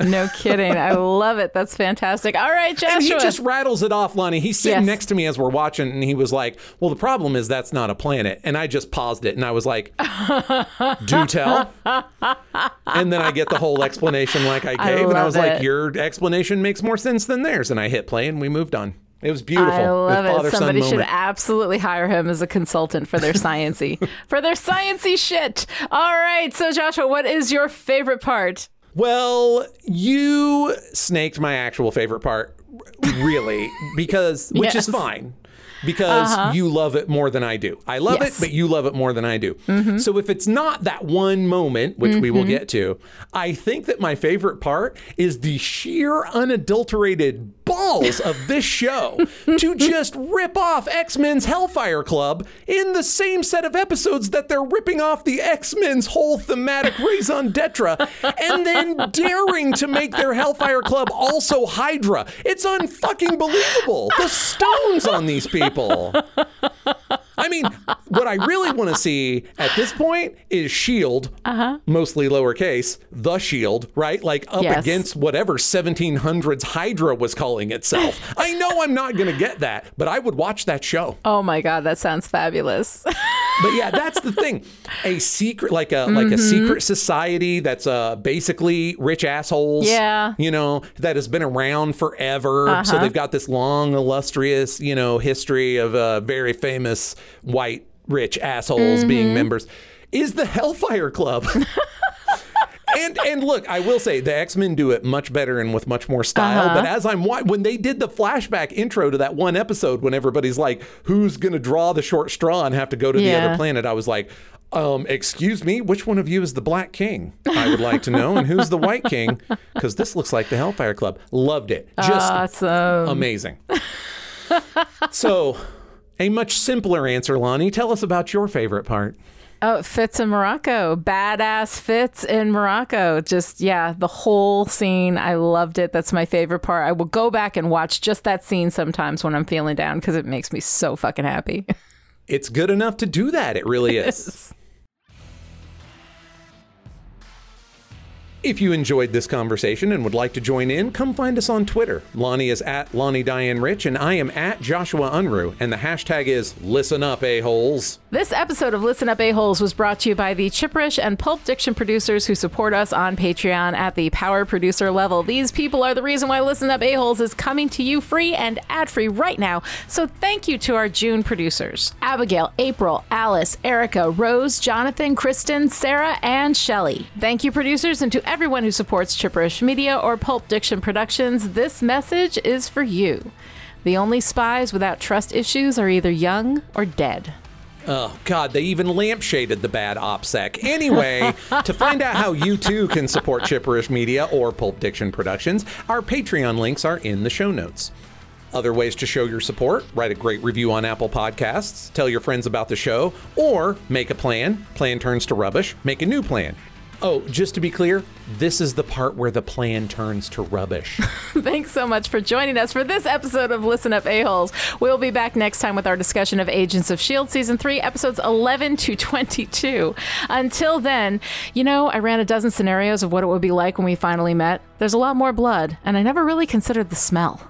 No kidding. I love it. That's fantastic. All right,
And he just rattles it off, Lonnie. He's sitting
Yes.
next to me as we're watching, and he was like, Well, the problem is that's not a planet. And I just paused it and I was like, Do tell. And then I get the whole explanation like I gave, and I was like. Your explanation makes more sense than theirs. And I hit play and we moved on. It was beautiful.
I love it. Somebody should
moment.
absolutely hire him as a consultant for their sciency, for their sciency shit. All right. So, Joshua, what is your favorite part?
Well, you snaked my actual favorite part, really, because which is fine. Because uh-huh. you love it more than I do. I love
Yes.
it, but you love it more than I do. Mm-hmm. So if it's not that one moment, which we will mm-hmm. get to, I think that my favorite part is the sheer unadulterated balls of this show to just rip off X Men's Hellfire Club in the same set of episodes that they're ripping off the X Men's whole thematic raison d'etre, and then daring to make their Hellfire Club also Hydra. It's unfucking believable. The stones on these people. I mean, what I really want to see at this point is Shield, uh-huh. mostly lowercase, the Shield, right? Like up
Yes.
against whatever 1700s Hydra was calling itself. I know I'm not going to get that, but I would watch that show.
Oh my God, that sounds fabulous.
But yeah, that's the thing. A secret, like a like
Mm-hmm.
a secret society that's uh, basically rich assholes.
Yeah. Uh-huh.
you know that has been around forever. So they've got this long, illustrious, you know, history of uh, very famous white rich assholes being
Mm-hmm.
members. is the Hellfire Club. and and look, I will say the X Men do it much better and with much more style.
Uh-huh.
But as I'm when they did the flashback intro to that one episode, when everybody's like, "Who's gonna draw the short straw and have to go to the other planet?" I was like. Um, excuse me, which one of you is the Black King? I would like to know. And who's the White King? Because this looks like the Hellfire Club. Loved it. Just
Awesome.
amazing. so, a much simpler answer, Lonnie. Tell us about your favorite part.
Oh, Fitz in Morocco. Badass Fitz in Morocco. Just, yeah, the whole scene. I loved it. That's my favorite part. I will go back and watch just that scene sometimes when I'm feeling down because it makes me so fucking happy.
It's good enough to do that. It really is. If you enjoyed this conversation and would like to join in, come find us on Twitter. Lonnie is at Lonnie Diane Rich, and I am at Joshua Unruh, and the hashtag is Listen Up, A-Holes.
This episode of Listen Up A-Holes was brought to you by the Chipperish and Pulp Diction producers who support us on Patreon at the power producer level. These people are the reason why Listen Up A-Holes is coming to you free and ad-free right now. So thank you to our June producers. Abigail, April, Alice, Erica, Rose, Jonathan, Kristen, Sarah, and Shelley. Thank you producers and to everyone who supports Chipperish Media or Pulp Diction Productions. This message is for you. The only spies without trust issues are either young or dead.
Oh, God, they even lampshaded the bad OPSEC. Anyway, to find out how you too can support Chipperish Media or Pulp Diction Productions, our Patreon links are in the show notes. Other ways to show your support write a great review on Apple Podcasts, tell your friends about the show, or make a plan. Plan turns to rubbish, make a new plan. Oh, just to be clear, this is the part where the plan turns to rubbish.
Thanks so much for joining us for this episode of Listen Up A-Holes. We'll be back next time with our discussion of Agents of S.H.I.E.L.D. Season 3, episodes 11 to 22. Until then, you know, I ran a dozen scenarios of what it would be like when we finally met. There's a lot more blood, and I never really considered the smell.